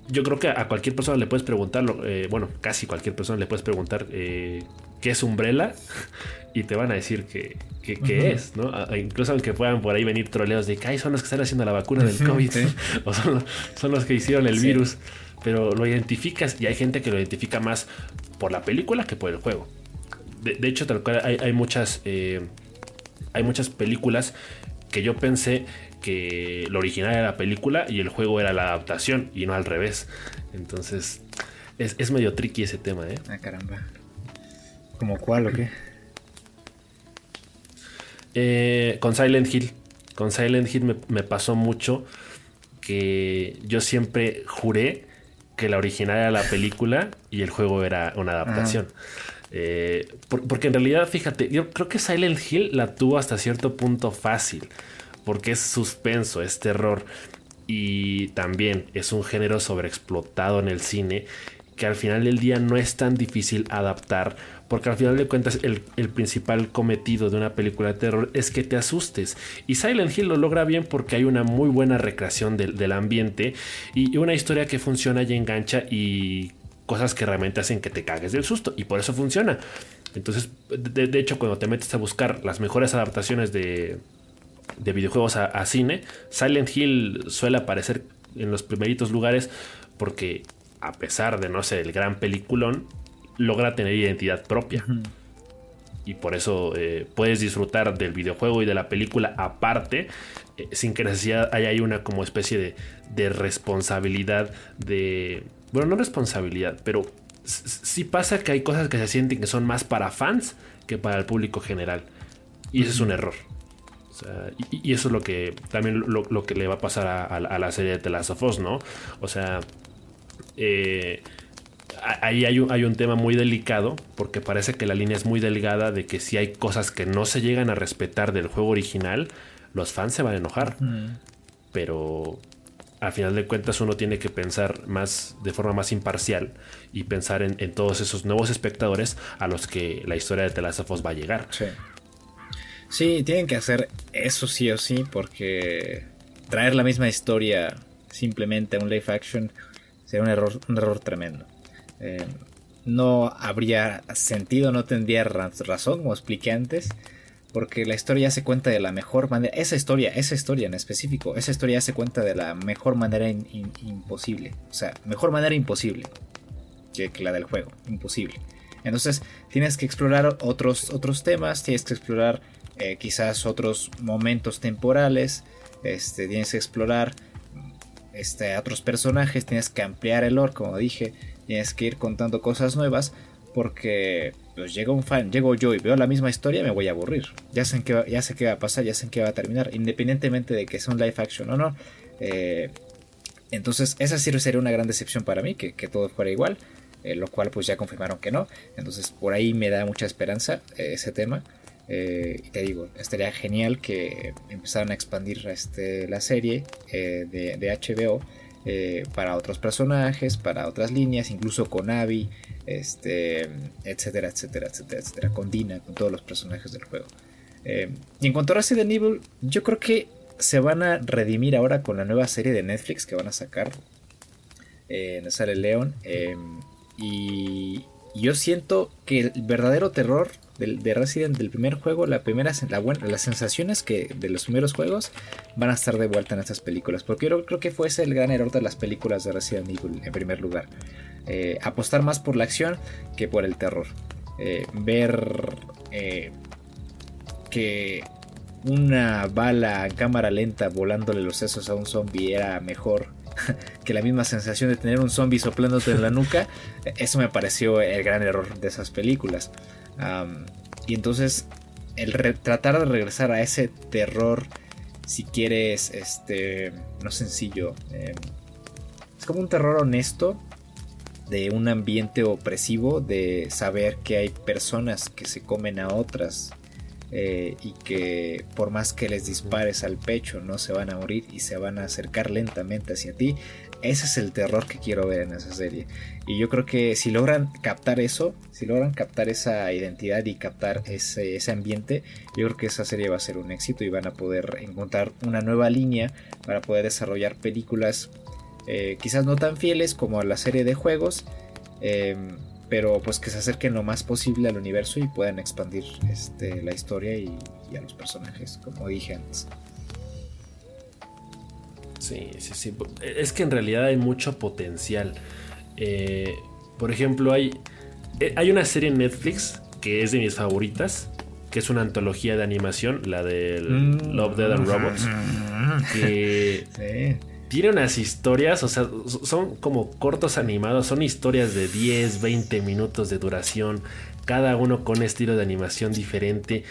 yo creo que a cualquier persona le puedes preguntar, eh, bueno, casi cualquier persona le puedes preguntar eh, qué es Umbrella (laughs) y te van a decir que, es, ¿no? incluso aunque puedan por ahí venir troleos de que son los que están haciendo la vacuna del COVID (laughs) o son los, que hicieron el virus, pero lo identificas y hay gente que lo identifica más por la película que por el juego. De, hecho, tal cual hay, muchas... Eh, hay muchas películas que yo pensé que lo original era la película y el juego era la adaptación y no al revés. Entonces, es, medio tricky ese tema, ¿eh? Ah, caramba. ¿Como cuál o qué? Eh, con Silent Hill. Con Silent Hill me, pasó mucho que yo siempre juré que la original era la película y el juego era una adaptación. Eh, porque en realidad, fíjate, yo creo que Silent Hill la tuvo hasta cierto punto fácil, porque es suspenso, es terror, y también es un género sobreexplotado en el cine que al final del día no es tan difícil adaptar, porque al final de cuentas el, principal cometido de una película de terror es que te asustes. Y Silent Hill lo logra bien porque hay una muy buena recreación del, del ambiente y una historia que funciona y engancha y cosas que realmente hacen que te cagues del susto y por eso funciona. Entonces, de, hecho, cuando te metes a buscar las mejores adaptaciones de, de videojuegos a, cine, Silent Hill suele aparecer en los primeritos lugares porque a pesar de no ser el gran peliculón, logra tener identidad propia. Y por eso eh, puedes disfrutar del videojuego y de la película aparte, eh, sin que necesidad haya una como especie de, de responsabilidad de bueno, no responsabilidad, pero sí pasa que hay cosas que se sienten que son más para fans que para el público general. Y eso es un error. y, eso es lo que también lo, que le va a pasar a, la serie de The Last of Us, ¿no? O sea, eh, ahí hay un, hay un, tema muy delicado porque parece que la línea es muy delgada de que si hay cosas que no se llegan a respetar del juego original, los fans se van a enojar. Pero al final de cuentas uno tiene que pensar más de forma más imparcial y pensar en, todos esos nuevos espectadores a los que la historia de Us va a llegar. Sí. sí, tienen que hacer eso sí o sí porque traer la misma historia simplemente a un live action sería un error, un error tremendo. Eh, no habría sentido, no tendría razón, como expliqué antes, porque la historia se cuenta de la mejor manera. Esa historia, esa historia en específico, esa historia ya se cuenta de la mejor manera imposible. O sea, mejor manera imposible que, la del juego. Imposible. Entonces, tienes que explorar otros, otros temas, tienes que explorar eh, quizás otros momentos temporales, este, tienes que explorar este, otros personajes, tienes que ampliar el lore, como dije, tienes que ir contando cosas nuevas porque pues llega un fan, llego yo y veo la misma historia, me voy a aburrir. Ya sé, qué va, ya sé qué va a pasar, ya sé en qué va a terminar, independientemente de que sea un live action o no. Eh, entonces, esa sí sería una gran decepción para mí, que, todo fuera igual, eh, lo cual pues ya confirmaron que no. Entonces, por ahí me da mucha esperanza eh, ese tema. y te digo, estaría genial que empezaran a expandir este, la serie de, de, HBO para otros personajes, para otras líneas, incluso con Abby este, etcétera, etcétera, etcétera, etcétera, con Dina, con todos los personajes del juego. Eh, y en cuanto a Resident Evil, yo creo que se van a redimir ahora con la nueva serie de Netflix que van a sacar. Eh, sale Leon. Eh, y, yo siento que el verdadero terror de, Resident del primer juego, la primera, la las sensaciones que de los primeros juegos van a estar de vuelta en estas películas. Porque yo creo que fue ese el gran error de las películas de Resident Evil en primer lugar. Eh, apostar más por la acción que por el terror. Eh, ver eh, que una bala en cámara lenta volándole los sesos a un zombie era mejor (laughs) que la misma sensación de tener un zombie soplándote en la nuca, (laughs) eso me pareció el gran error de esas películas. Y entonces, el tratar de regresar a ese terror, si quieres, este, no sencillo, es como un terror honesto, de un ambiente opresivo, de saber que hay personas que se comen a otras eh, y que por más que les dispares al pecho no se van a morir y se van a acercar lentamente hacia ti. Ese es el terror que quiero ver en esa serie. Y yo creo que si logran captar eso, si logran captar esa identidad y captar ese, ese ambiente, yo creo que esa serie va a ser un éxito y van a poder encontrar una nueva línea para poder desarrollar películas eh, quizás no tan fieles como a la serie de juegos, eh, pero pues que se acerquen lo más posible al universo y puedan expandir este, la historia y, a los personajes, como dije antes. Sí, sí, sí. Es que en realidad hay mucho potencial. Eh, por ejemplo, hay, hay una serie en Netflix que es de mis favoritas, que es una antología de animación, la de mm. Love, Dead and Robots. Que (laughs) sí tiene unas historias, o sea, son como cortos animados, son historias de 10, 20 minutos de duración, cada uno con estilo de animación diferente,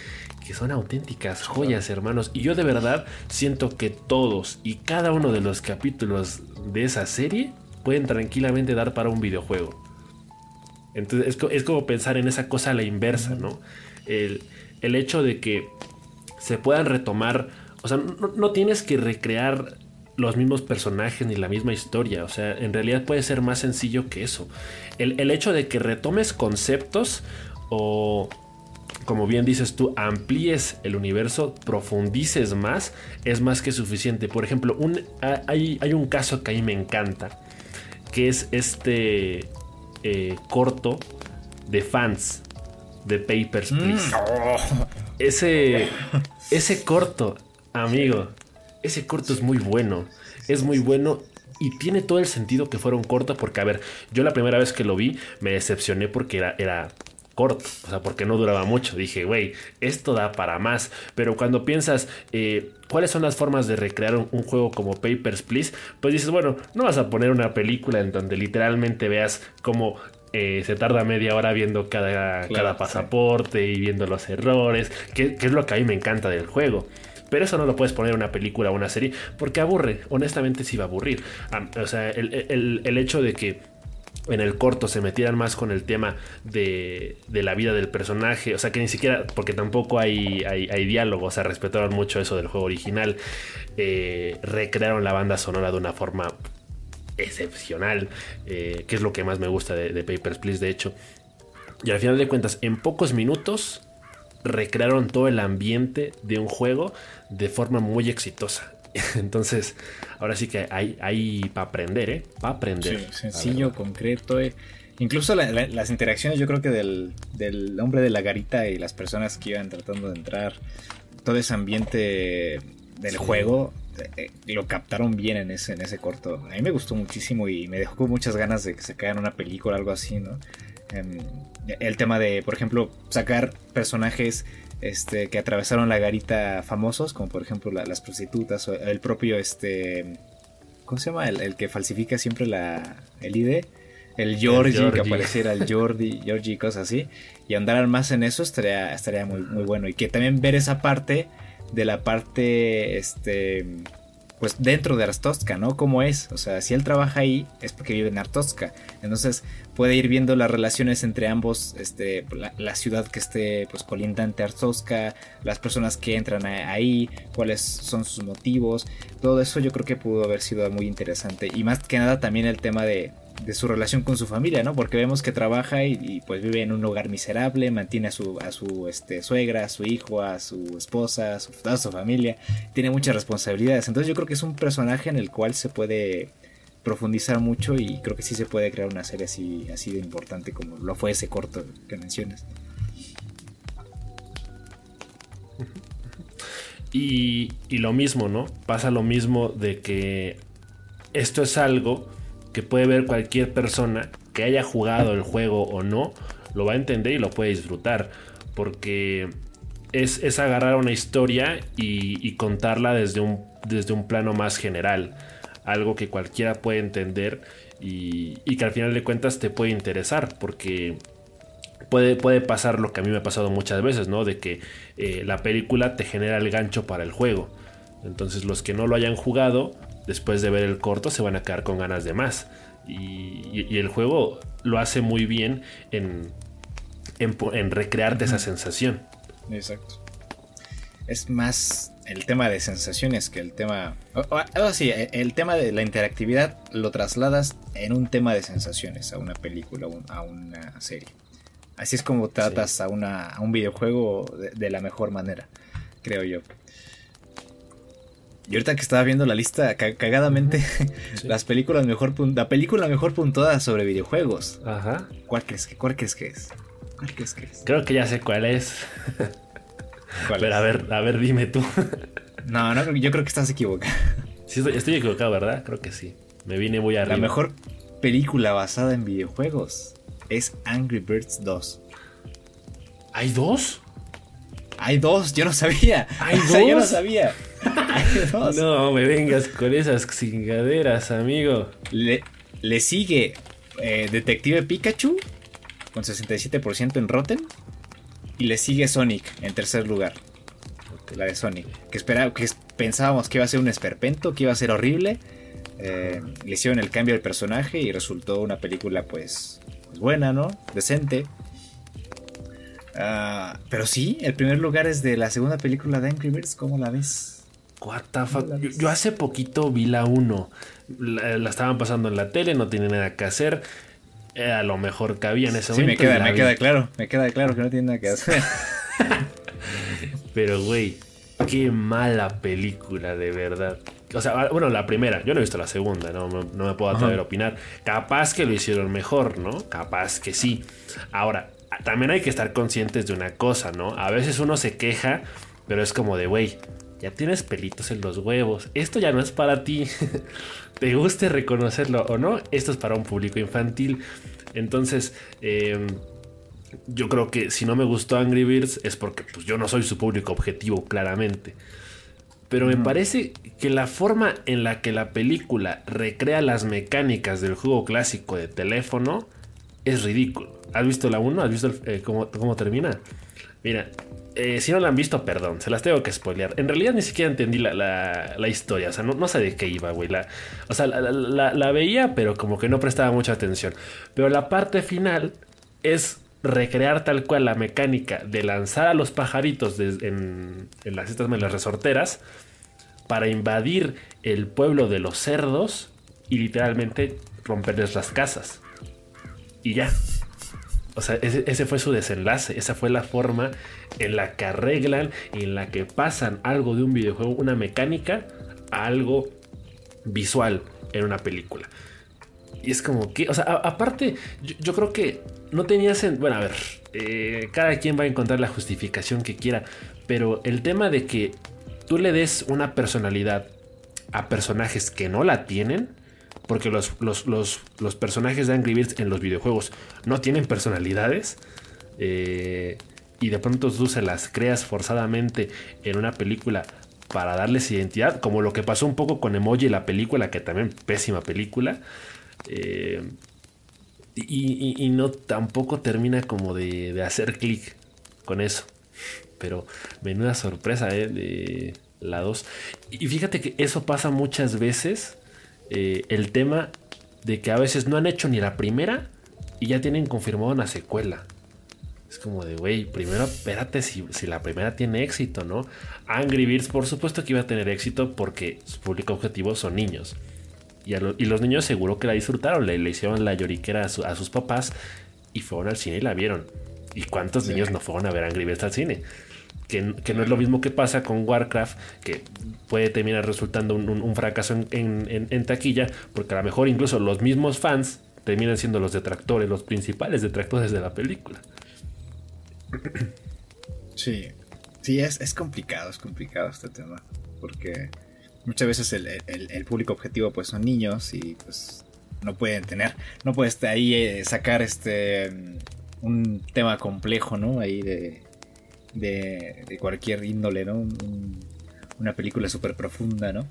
que son auténticas joyas, hermanos. Y yo de verdad siento que todos y cada uno de los capítulos de esa serie pueden tranquilamente dar para un videojuego. Entonces es, como pensar en esa cosa a la inversa, ¿no? El, hecho de que se puedan retomar, o sea, no tienes que recrear los mismos personajes ni la misma historia. O sea, en realidad puede ser más sencillo que eso. El, hecho de que retomes conceptos o, como bien dices tú, amplíes el universo, profundices más, es más que suficiente. Por ejemplo, un, hay, hay, un caso que a mí me encanta, que es este eh, corto de fans de Papers, Please. Mm. Ese, ese corto, amigo, ese corto es muy bueno. Es muy bueno y tiene todo el sentido que fueron cortos porque, a ver, yo la primera vez que lo vi me decepcioné porque era, era corto, o sea, porque no duraba mucho. Dije, güey, esto da para más. Pero cuando piensas, eh, ¿cuáles son las formas de recrear un, juego como Papers, Please? Pues dices, bueno, no vas a poner una película en donde literalmente veas cómo eh, se tarda media hora viendo cada, cada pasaporte y viendo los errores, que, que, es lo que a mí me encanta del juego. Pero eso no lo puedes poner en una película o una serie porque aburre. Honestamente sí va a aburrir. O sea, el, hecho de que en el corto se metieran más con el tema de, la vida del personaje. O sea, que ni siquiera, porque tampoco hay, hay, diálogo, o sea, respetaron mucho eso del juego original. Eh, recrearon la banda sonora de una forma excepcional, eh, que es lo que más me gusta de, de Papers, Please, de hecho. Y al final de cuentas, en pocos minutos recrearon todo el ambiente de un juego de forma muy exitosa. (laughs) Entonces, ahora sí que hay, hay para aprender, ¿eh? Para aprender. sencillo, concreto, eh, Incluso las interacciones, yo creo que del, del, hombre de la garita y las personas que iban tratando de entrar, todo ese ambiente del juego, eh, lo captaron bien en ese, en ese corto. A mí me gustó muchísimo y me dejó con muchas ganas de que en una película o algo así, ¿no? Em, el tema de, por ejemplo, sacar personajes este, que atravesaron la garita famosos, como por ejemplo las prostitutas o el propio, este, ¿cómo se llama? El, que falsifica siempre la, el ID el Georgie, que apareciera el Jordi, (laughs) Georgie y cosas así. Y andar más en eso estaría, estaría muy, muy bueno. Y que también ver esa parte de la parte, este, pues dentro de Arstotzka, ¿no? ¿Cómo es? O sea, si él trabaja ahí es porque vive en Arstotzka. Entonces puede ir viendo las relaciones entre ambos, este, la, ciudad que esté pues colindante a las personas que entran ahí, cuáles son sus motivos. Todo eso yo creo que pudo haber sido muy interesante. Y más que nada también el tema de de su relación con su familia, ¿no? Porque vemos que trabaja y, pues vive en un hogar miserable, mantiene a su, a su este, suegra, a su hijo, a su esposa, a su, toda su familia, tiene muchas responsabilidades. Entonces yo creo que es un personaje en el cual se puede profundizar mucho y creo que sí se puede crear una serie así, así de importante como lo fue ese corto que mencionas. Y, y lo mismo, ¿no? Pasa lo mismo de que esto es algo que puede ver cualquier persona que haya jugado el juego o no, lo va a entender y lo puede disfrutar. Porque es, agarrar una historia y, contarla desde un, desde un plano más general. Algo que cualquiera puede entender y, que al final de cuentas te puede interesar. Porque puede, puede pasar lo que a mí me ha pasado muchas veces, ¿no? De que eh, la película te genera el gancho para el juego. Entonces los que no lo hayan jugado después de ver el corto se van a quedar con ganas de más. Y, el juego lo hace muy bien en, en, recrearte esa sensación. Exacto. Es más el tema de sensaciones que el tema... así, e, el tema de la interactividad lo trasladas en un tema de sensaciones a una película, a una serie. Así es como tratas a, una, a un videojuego de la mejor manera, creo yo. Y ahorita que estaba viendo la lista cagadamente, (laughs) las películas mejor la película mejor puntuada sobre videojuegos. Ajá. ¿Cuál crees que, cuál crees que es? ¿Cuál crees que es? Creo que ya sé cuál es. (laughs) Pero a ver, a ver, dime tú. (laughs) no, no, yo creo que estás equivocado. Sí, estoy, equivocado, ¿verdad? Creo que sí. Me vine muy arriba. La mejor película basada en videojuegos es Angry Birds 2. ¿Hay dos? Hay dos, yo no sabía. ¿Hay dos? yo no sabía. No me vengas con esas chingaderas, amigo. Le, le sigue eh, Detective Pikachu con 67% en Rotten. Y le sigue Sonic en tercer lugar. La de Sonic. Que, esperaba, que pensábamos que iba a ser un esperpento, que iba a ser horrible. Eh, le hicieron el cambio del personaje y resultó una película pues, pues buena, ¿no? Decente. Ah, pero sí, el primer lugar es de la segunda película de Angry Birds. ¿Cómo la ves? What Yo, hace poquito vi la 1. La, estaban pasando en la tele, no tiene nada que hacer. Eh, a lo mejor cabía en ese sí, momento. me queda, me queda claro. Me queda claro que no tiene nada que hacer. (laughs) (laughs) Pero, güey, qué mala película, de verdad. O sea, bueno, la primera, yo no he visto la segunda, no, no me puedo atrever a opinar. Capaz que lo hicieron mejor, ¿no? Capaz que sí. Ahora, también hay que estar conscientes de una cosa, ¿no? A veces uno se queja, pero es como de, güey, ya tienes pelitos en los huevos. Esto ya no es para ti. (laughs) Te guste reconocerlo o no, esto es para un público infantil. Entonces, em, yo creo que si no me gustó Angry Birds es porque pues, yo no soy su público objetivo, claramente. Pero me parece que la forma en la que la película recrea las mecánicas del juego clásico de teléfono es ridículo. ¿Has visto la 1? ¿Has visto eh, cómo, cómo termina? Mira, eh, si no la han visto, perdón, se las tengo que spoilear. En realidad ni siquiera entendí la, historia, o sea, no, sé de qué iba, güey. o sea, la, veía, pero como que no prestaba mucha atención. Pero la parte final es recrear tal cual la mecánica de lanzar a los pajaritos en, las estas las resorteras para invadir el pueblo de los cerdos y literalmente romperles las casas. Y ya. O sea, ese, fue su desenlace, esa fue la forma en la que arreglan y en la que pasan algo de un videojuego, una mecánica, a algo visual en una película. Y es como que, o sea, aparte, yo, creo que no tenía sentido. Bueno, a ver, eh, cada quien va a encontrar la justificación que quiera, pero el tema de que tú le des una personalidad a personajes que no la tienen, porque los, los, personajes de Angry Birds en los videojuegos no tienen personalidades, eh, y de pronto tú se las creas forzadamente en una película para darles identidad, como lo que pasó un poco con Emoji, la película, que también pésima película. Eh, y, no tampoco termina como de, hacer clic con eso. Pero menuda sorpresa ¿eh? de la 2. Y fíjate que eso pasa muchas veces. Eh, el tema de que a veces no han hecho ni la primera y ya tienen confirmado una secuela. Es como de, güey, primero espérate si, si, la primera tiene éxito, ¿no? Angry Birds, por supuesto que iba a tener éxito porque su público objetivo son niños. Y, los niños seguro que la disfrutaron, le, hicieron la lloriquera a, sus papás y fueron al cine y la vieron. ¿Y cuántos niños no fueron a ver Angry Birds al cine? Que, no es lo mismo que pasa con Warcraft, que puede terminar resultando un, fracaso en, taquilla, porque a lo mejor incluso los mismos fans terminan siendo los detractores, los principales detractores de la película. Sí, sí, es, es complicado, es complicado este tema, porque muchas veces el, público objetivo pues son niños y pues no pueden tener, no puedes ahí eh, sacar este un tema complejo, ¿no? Ahí de, de, cualquier índole, ¿no? una película súper profunda, ¿no?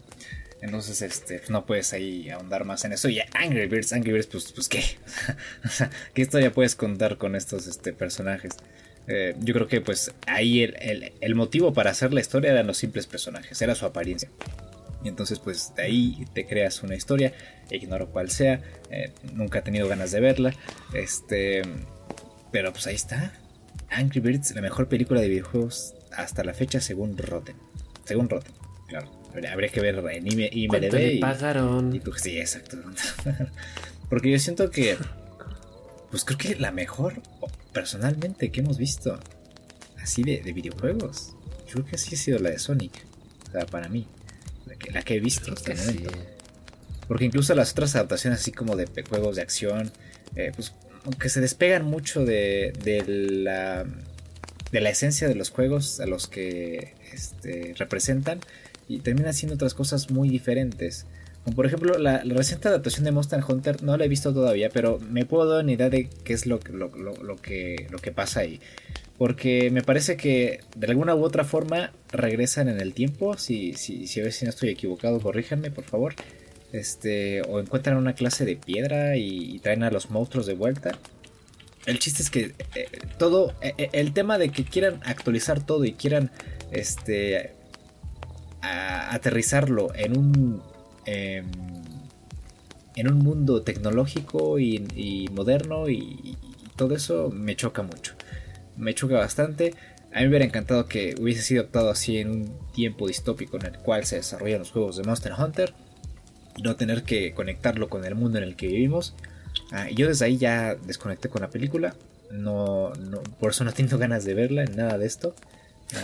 Entonces, este, no puedes ahí ahondar más en eso. Y Angry Birds, Angry Birds, pues, pues qué. (laughs) ¿qué historia puedes contar con estos este, personajes? Eh, yo creo que pues ahí el, el, motivo para hacer la historia eran los simples personajes, era su apariencia. Y entonces pues de ahí te creas una historia, ignoro cuál sea, eh, nunca he tenido ganas de verla, este, pero pues ahí está, Angry Birds, la mejor película de videojuegos hasta la fecha según Rotten, según Rotten, claro, habría que ver en IMDb y, pagaron? Y tú, sí, exacto, (laughs) porque yo siento que, pues creo que la mejor, personalmente, que hemos visto así de, de videojuegos, yo creo que así ha sido la de Sonic, o sea, para mí. La que he visto hasta el momento. Porque incluso las otras adaptaciones, así como de juegos de acción, eh, pues aunque se despegan mucho de, la, de la esencia de los juegos a los que este, representan y terminan siendo otras cosas muy diferentes. Como por ejemplo, la, reciente adaptación de Monster Hunter no la he visto todavía, pero me puedo dar una idea de qué es lo, lo, lo, que, lo que pasa ahí. Porque me parece que de alguna u otra forma regresan en el tiempo. Si, si, si a ver si no estoy equivocado, corríjanme por favor. Este, o encuentran una clase de piedra y, traen a los monstruos de vuelta. El chiste es que eh, todo, eh, eh, el tema de que quieran actualizar todo y quieran este, aterrizarlo en un, em, en un mundo tecnológico y, moderno y todo eso me choca mucho me choca bastante. A mí me hubiera encantado que hubiese sido actuado así en un tiempo distópico en el cual se desarrollan los juegos de Monster Hunter no tener que conectarlo con el mundo en el que vivimos. Ah, yo desde ahí ya desconecté con la película, no, por eso no tengo ganas de verla en nada de esto.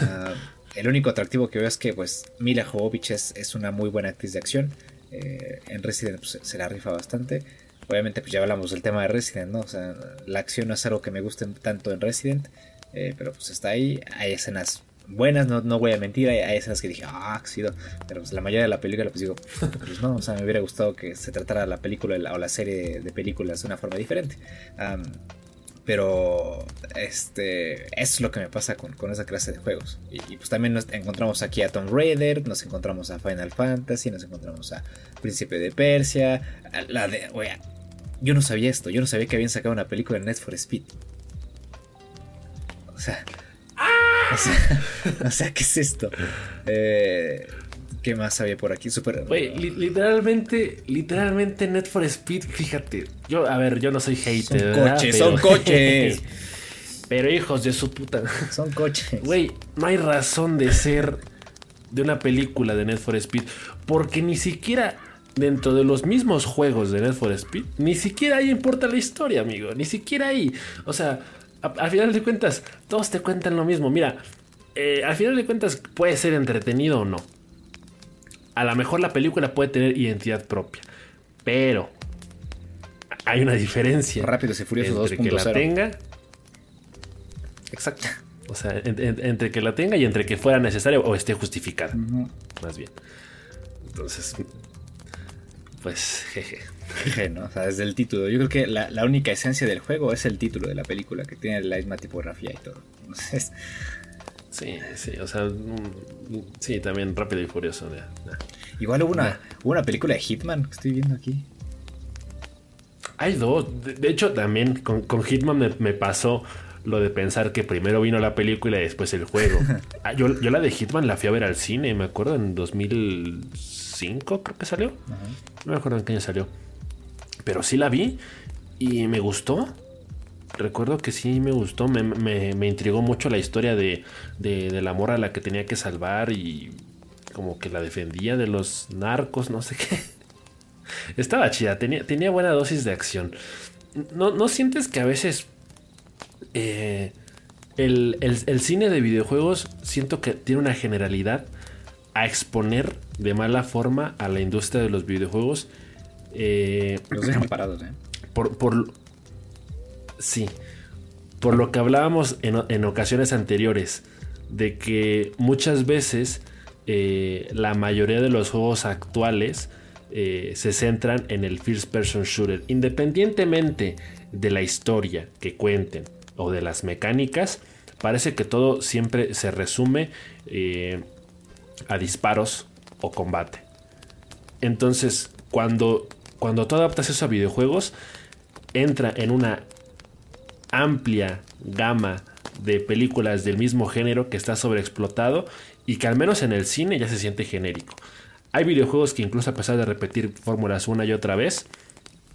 Ah, (laughs) el único atractivo que veo es que pues Mila Jovovich es, una muy buena actriz de acción. Eh, en Resident pues, se la rifa bastante. Obviamente, pues ya hablamos del tema de Resident, ¿no? O sea, la acción no es algo que me guste tanto en Resident, eh, pero pues está ahí. Hay escenas buenas, no, no voy a mentir, hay, escenas que dije, ah, ha sido. Pero pues la mayoría de la película, pues digo, pues no, o sea, me hubiera gustado que se tratara la película o la serie de películas de una forma diferente. pero este es lo que me pasa con, esa clase de juegos. Y, pues también nos encontramos aquí a Tomb Raider, nos encontramos a Final Fantasy, nos encontramos a Príncipe de Persia, la de, yo no sabía esto, yo no sabía que habían sacado una película en Net for Speed. O sea, (laughs) o sea, ¿qué es esto? Eh, ¿Qué más había por aquí? Super. literalmente, literalmente Net for Speed, fíjate. Yo, a ver, yo no soy hater. Son coches, son coches. (laughs) Pero hijos de su puta. Son coches. Güey, no hay razón de ser de una película de Net for Speed. Porque ni siquiera dentro de los mismos juegos de Need for Speed, ni siquiera ahí importa la historia, amigo. Ni siquiera ahí. O sea, al final de cuentas, todos te cuentan lo mismo. Mira, eh, al final de cuentas puede ser entretenido o no. A lo mejor la película puede tener identidad propia. Pero hay una diferencia. Rápido se Furioso entre que la tenga. Exacto. O sea, entre que la tenga y entre que fuera necesaria o esté justificada. Más bien. Entonces, pues, jeje. ¿No? O sea, desde el título. Yo creo que la, la, única esencia del juego es el título de la película, que tiene la misma tipografía y todo. Entonces, Sí, sí, o sea, sí, también rápido y furioso. Igual hubo una, una película de Hitman que estoy viendo aquí. Hay dos. De, hecho, también con, Hitman me, pasó lo de pensar que primero vino la película y después el juego. (laughs) Ah, yo, la de Hitman la fui a ver al cine, me acuerdo, en 2005 creo que salió. No me acuerdo en qué año salió. Pero sí la vi y me gustó recuerdo que sí me gustó, me, me, intrigó mucho la historia de, de, la mora a la que tenía que salvar y como que la defendía de los narcos, no sé (laughs) qué. Estaba chida, tenía, tenía buena dosis de acción. ¿No, sientes que a veces eh, el, cine de videojuegos siento que tiene una generalidad a exponer de mala forma a la industria de los videojuegos? Eh, los dejan parados, ¿eh? Por, por, Sí. Por lo que hablábamos en, ocasiones anteriores, de que muchas veces eh, la mayoría de los juegos actuales eh, se centran en el first person shooter. Independientemente de la historia que cuenten o de las mecánicas, parece que todo siempre se resume eh, a disparos o combate. Entonces, cuando, cuando tú adaptas eso a videojuegos, entra en una amplia gama de películas del mismo género que está sobreexplotado y que al menos en el cine ya se siente genérico. Hay videojuegos que incluso a pesar de repetir fórmulas una y otra vez,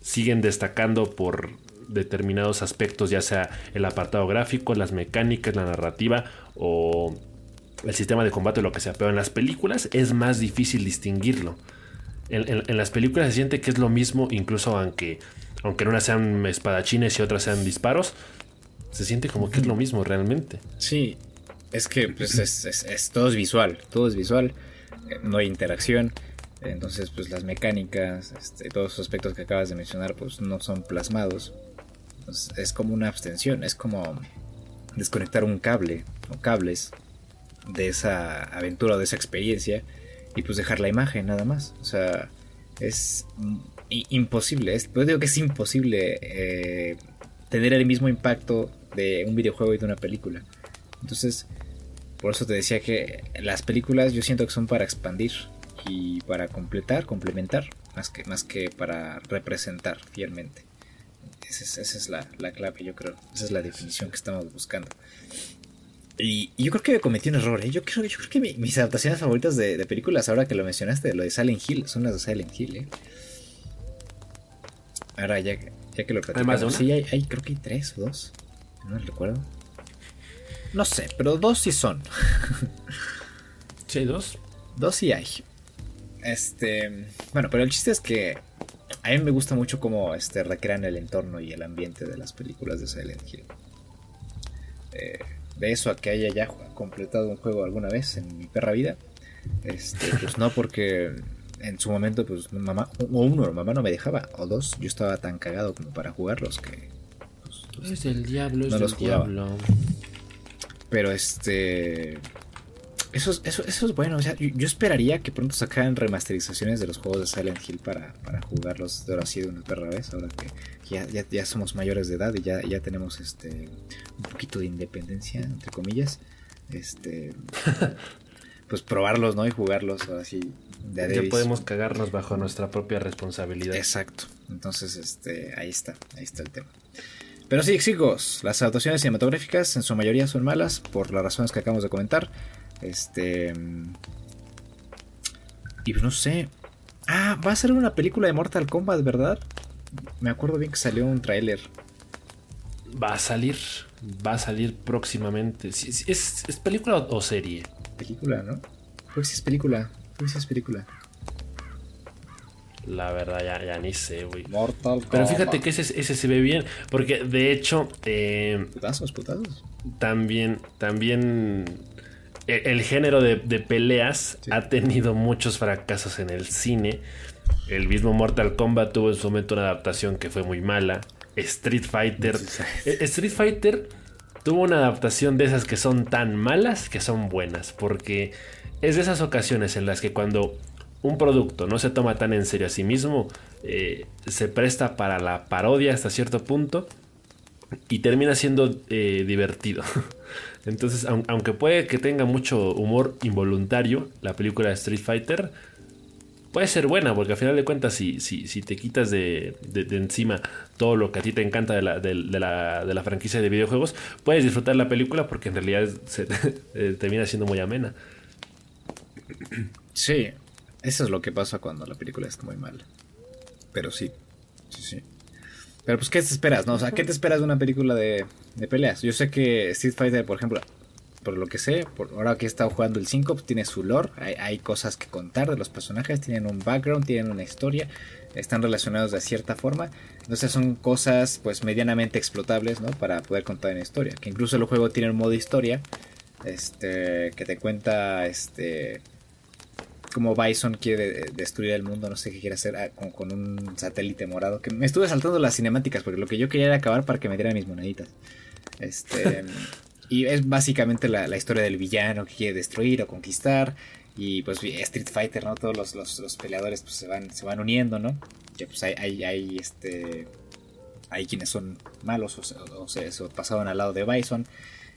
siguen destacando por determinados aspectos, ya sea el apartado gráfico, las mecánicas, la narrativa o el sistema de combate lo que sea. Pero en las películas es más difícil distinguirlo. En, las películas se siente que es lo mismo, incluso aunque aunque en unas sean espadachines y otras sean disparos, se siente como que es lo mismo realmente. Sí, es que pues, es, todo es visual, todo es visual, eh, no hay interacción, entonces pues las mecánicas, este, todos los aspectos que acabas de mencionar pues no son plasmados, es como una abstención, es como desconectar un cable o cables de esa aventura o de esa experiencia y pues dejar la imagen nada más, o sea, es imposible. Es, pues digo que es imposible eh, tener el mismo impacto de un videojuego y de una película. Entonces, por eso te decía que las películas yo siento que son para expandir y para completar, complementar, más que, más que para representar fielmente. Esa es, la, clave, yo creo. Esa es la definición que estamos buscando. Y, yo creo que cometí un error. ¿eh? Yo, creo, yo creo que mis adaptaciones favoritas de, de, películas, ahora que lo mencionaste, lo de Silent Hill, son las de Silent Hill. ¿eh? Ahora, ya, ya que lo platicamos. Sí, hay, hay, creo que hay tres o dos. No recuerdo. No sé, pero dos sí son. ¿Sí dos? Dos sí hay. Este. Bueno, pero el chiste es que a mí me gusta mucho cómo este, recrean el entorno y el ambiente de las películas de Silent Hill. Eh, de eso a que haya ya completado un juego alguna vez en mi perra vida. Este, (laughs) pues no, porque en su momento, pues mamá, o uno, mamá no me dejaba, o dos, yo estaba tan cagado como para jugarlos que. Pues, es el diablo, es el diablo. Pero este. Eso es, eso, eso es bueno. O sea, yo, esperaría que pronto sacaran remasterizaciones de los juegos de Silent Hill para, para jugarlos de ahora sí de una perra vez. Ahora que ya, ya, ya, somos mayores de edad y ya, ya tenemos este un poquito de independencia, entre comillas. Este. (laughs) pues probarlos, ¿no? Y jugarlos así ya podemos cagarnos bajo nuestra propia responsabilidad. Exacto. Entonces, este, ahí está, ahí está el tema. Pero sí, chicos, las adaptaciones cinematográficas en su mayoría son malas por las razones que acabamos de comentar. Este. Y no sé. Ah, va a ser una película de Mortal Kombat, ¿verdad? Me acuerdo bien que salió un tráiler. Va a salir. Va a salir próximamente. ¿Es, es película o serie? Película, ¿no? Creo que sí es película esa película? La verdad, ya, ni sé, güey. Mortal Pero fíjate que ese, ese se ve bien. Porque de hecho. Eh, putazos, putazos. También. También. E, el, género de, peleas ha tenido muchos fracasos en el cine. El mismo Mortal Kombat tuvo en su momento una adaptación que fue muy mala. Street Fighter. Eh, Street Fighter tuvo una adaptación de esas que son tan malas que son buenas. Porque es de esas ocasiones en las que cuando un producto no se toma tan en serio a sí mismo, eh, se presta para la parodia hasta cierto punto y termina siendo eh, divertido. (laughs) Entonces, aunque puede que tenga mucho humor involuntario, la película de Street Fighter puede ser buena, porque al final de cuentas, si, si, si te quitas de, encima todo lo que a ti te encanta de la, de, la, la, franquicia de videojuegos, puedes disfrutar la película porque en realidad se, (laughs) eh, termina siendo muy amena. Sí, eso es lo que pasa cuando la película está muy mal. Pero sí, sí, sí. Pero pues, ¿qué te esperas? No? O sea, ¿qué te esperas de una película de, de peleas? Yo sé que Street Fighter, por ejemplo, por lo que sé, por ahora que he estado jugando el 5, pues tiene su lore, hay, cosas que contar de los personajes, tienen un background, tienen una historia, están relacionados de cierta forma. Entonces son cosas pues medianamente explotables, ¿no? Para poder contar una historia. Que incluso el juego tiene un modo historia, este, que te cuenta, este, como Bison quiere destruir el mundo, no sé qué quiere hacer ah, con, un satélite morado. Que me estuve saltando las cinemáticas porque lo que yo quería era acabar para que me dieran mis moneditas. Este, (laughs) y es básicamente la, historia del villano que quiere destruir o conquistar. Y pues Street Fighter, ¿no? Todos los, peleadores pues, se, van, se van uniendo, ¿no? Ya pues hay, hay, hay, este, hay quienes son malos o, se, pasaron al lado de Bison.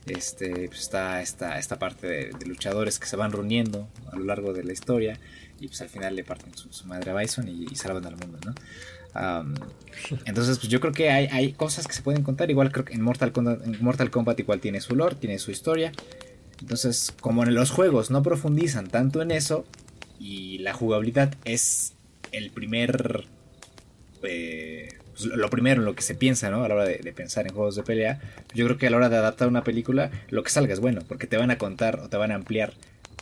Este, pues está esta, esta parte de, luchadores que se van reuniendo a lo largo de la historia y pues al final le parten su, madre a Bison y, salvan al mundo, ¿no? (laughs) entonces, pues yo creo que hay, hay, cosas que se pueden contar. Igual creo que en Mortal, Kombat, en Mortal Kombat igual tiene su lore, tiene su historia. Entonces, como en los juegos no profundizan tanto en eso y la jugabilidad es el primer eh, pues, lo primero en lo que se piensa, ¿no? A la hora de, pensar en juegos de pelea. Yo creo que a la hora de adaptar una película, lo que salga es bueno, porque te van a contar o te van a ampliar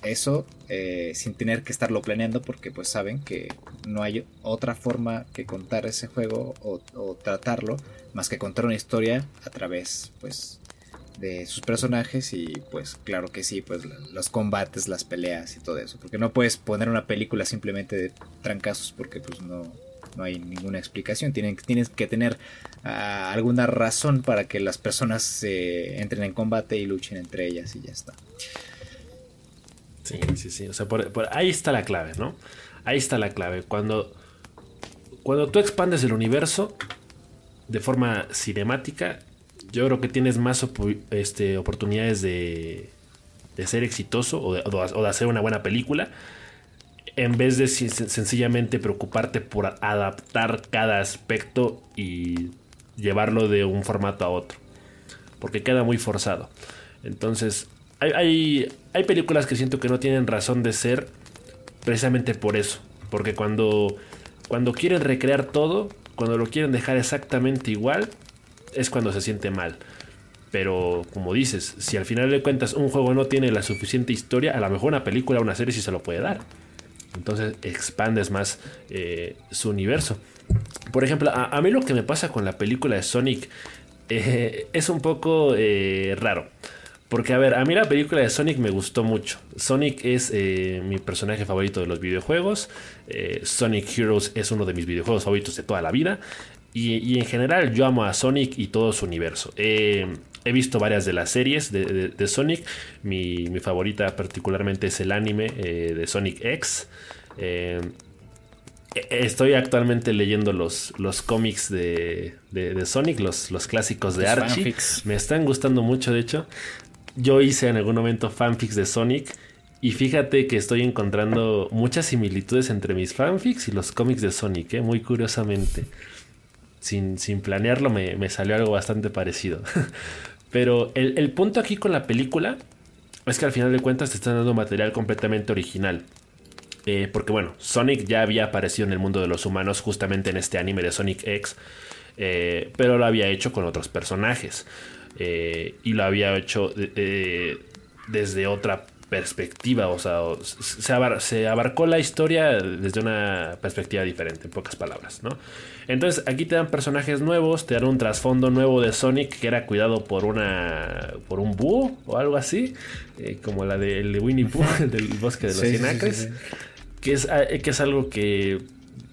eso eh, sin tener que estarlo planeando, porque pues saben que no hay otra forma que contar ese juego o, tratarlo más que contar una historia a través, pues, de sus personajes y pues claro que sí, pues los combates, las peleas y todo eso, porque no puedes poner una película simplemente de trancazos porque pues no no hay ninguna explicación. Tienes que tener ah, alguna razón para que las personas entren en combate y luchen entre ellas y ya está. Sí, sí, sí. O sea, por, ahí está la clave, ¿no? Ahí está la clave. Cuando, cuando tú expandes el universo de forma cinemática, yo creo que tienes más este, oportunidades de, de ser exitoso o de hacer una buena película en vez de sencillamente preocuparte por adaptar cada aspecto y llevarlo de un formato a otro. Porque queda muy forzado. Entonces, hay, películas que siento que no tienen razón de ser precisamente por eso. Porque cuando, cuando quieren recrear todo, cuando lo quieren dejar exactamente igual, es cuando se siente mal. Pero como dices, si al final de cuentas un juego no tiene la suficiente historia, a lo mejor una película o una serie sí se lo puede dar. Entonces expandes más eh, su universo. Por ejemplo, a, mí lo que me pasa con la película de Sonic eh, es un poco eh, raro. Porque, a ver, a mí la película de Sonic me gustó mucho. Sonic es mi personaje favorito de los videojuegos. Sonic Heroes es uno de mis videojuegos favoritos de toda la vida. Y, en general yo amo a Sonic y todo su universo. He visto varias de las series de, Sonic. Mi, favorita particularmente es el anime eh, de Sonic X. Eh, estoy actualmente leyendo los, los cómics de, Sonic, los, los clásicos de Archie. Me están gustando mucho, de hecho. Yo hice en algún momento fanfics de Sonic. Y fíjate que estoy encontrando muchas similitudes entre mis fanfics y los cómics de Sonic, ¿eh? muy curiosamente. Sin, sin planearlo me, me, salió algo bastante parecido. (laughs) Pero el, punto aquí con la película es que al final de cuentas te están dando material completamente original. Eh, porque bueno, Sonic ya había aparecido en el mundo de los humanos justamente en este anime de Sonic X. Eh, pero lo había hecho con otros personajes. Eh, y lo había hecho desde otra perspectiva, o sea, se, abarcó la historia desde una perspectiva diferente, en pocas palabras, ¿no? Entonces aquí te dan personajes nuevos, te dan un trasfondo nuevo de Sonic que era cuidado por una por un búho o algo así, eh, como la de, Winnie Pooh, (laughs) del bosque de los Cien que, es, eh, que es algo que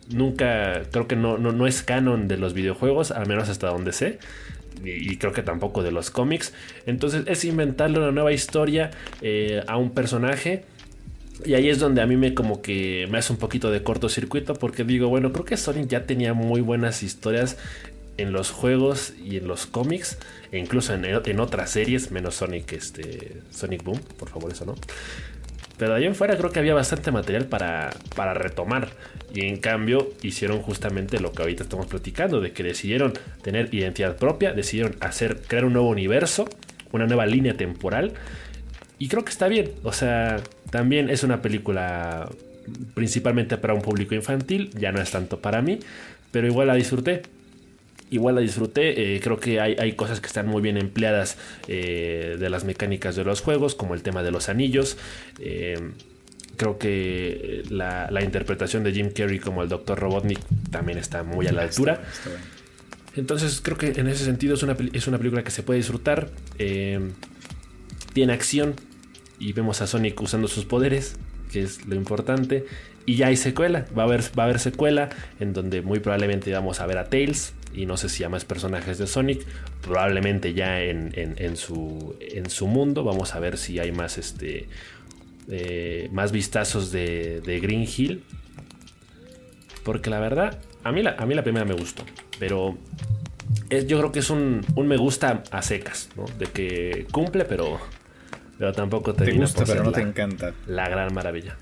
nunca, creo que no, no, no es canon de los videojuegos, al menos hasta donde sé y creo que tampoco de los cómics. Entonces es inventarle una nueva historia eh, a un personaje. Y ahí es donde a mí me como que me hace un poquito de cortocircuito porque digo, bueno, creo que Sonic ya tenía muy buenas historias en los juegos y en los cómics, e incluso en, en, otras series, menos Sonic, este, Sonic Boom, por favor, eso no. Pero de ahí en fuera creo que había bastante material para, para retomar. Y en cambio hicieron justamente lo que ahorita estamos platicando, de que decidieron tener identidad propia, decidieron hacer, crear un nuevo universo, una nueva línea temporal. Y creo que está bien. O sea, también es una película principalmente para un público infantil, ya no es tanto para mí, pero igual la disfruté igual la disfruté. Eh, creo que hay, cosas que están muy bien empleadas eh, de las mecánicas de los juegos, como el tema de los anillos. Eh, creo que la, interpretación de Jim Carrey como el Dr. Robotnik también está muy a la altura. Entonces creo que en ese sentido es una, es una película que se puede disfrutar. tiene acción y vemos a Sonic usando sus poderes, que es lo importante. Y ya hay secuela, va a haber, va a haber secuela en donde muy probablemente vamos a ver a Tails, y no sé si a más personajes de Sonic, probablemente ya en, su, en su mundo. Vamos a ver si hay más, este, eh, más vistazos de, Green Hill. Porque la verdad, a mí la, a mí la primera me gustó, pero yo creo que es un, me gusta a secas, ¿no? De que cumple, pero, pero tampoco te gusta, pero no te encanta. La gran maravilla.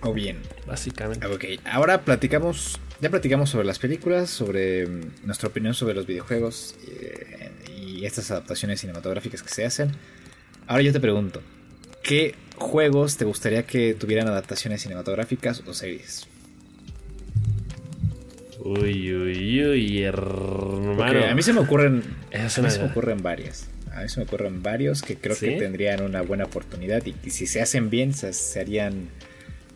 O bien. Básicamente. Ok, ahora platicamos ya platicamos sobre las películas, sobre mm, nuestra opinión sobre los videojuegos eh, y estas adaptaciones cinematográficas que se hacen. Ahora yo te pregunto, ¿qué juegos te gustaría que tuvieran adaptaciones cinematográficas o series? Uy, uy, uy, hermano. a mí se me ocurren, a mí se me ocurren varias. A mí se me ocurren varios que creo que tendrían una buena oportunidad y que si se hacen bien se, se harían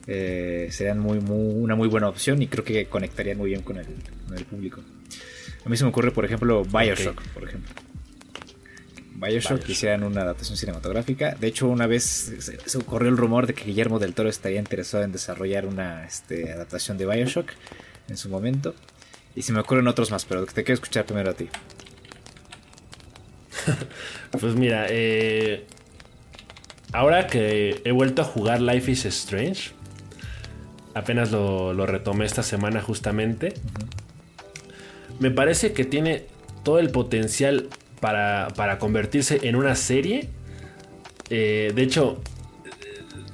eh, serían muy, una muy buena opción y creo que conectarían muy bien con el, público. A mí se me ocurre, por ejemplo, Bioshock, por ejemplo. Bioshock, hicieran una adaptación cinematográfica. De hecho, una vez se, ocurrió el rumor de que Guillermo del Toro estaría interesado en desarrollar una este, adaptación de Bioshock en su momento. Y se me ocurren otros más, pero te quiero escuchar primero a ti. (laughs) pues mira, eh, ahora que he vuelto a jugar Life is Strange, apenas lo, retomé esta semana justamente. Me parece que tiene todo el potencial para, convertirse en una serie. Eh, de hecho,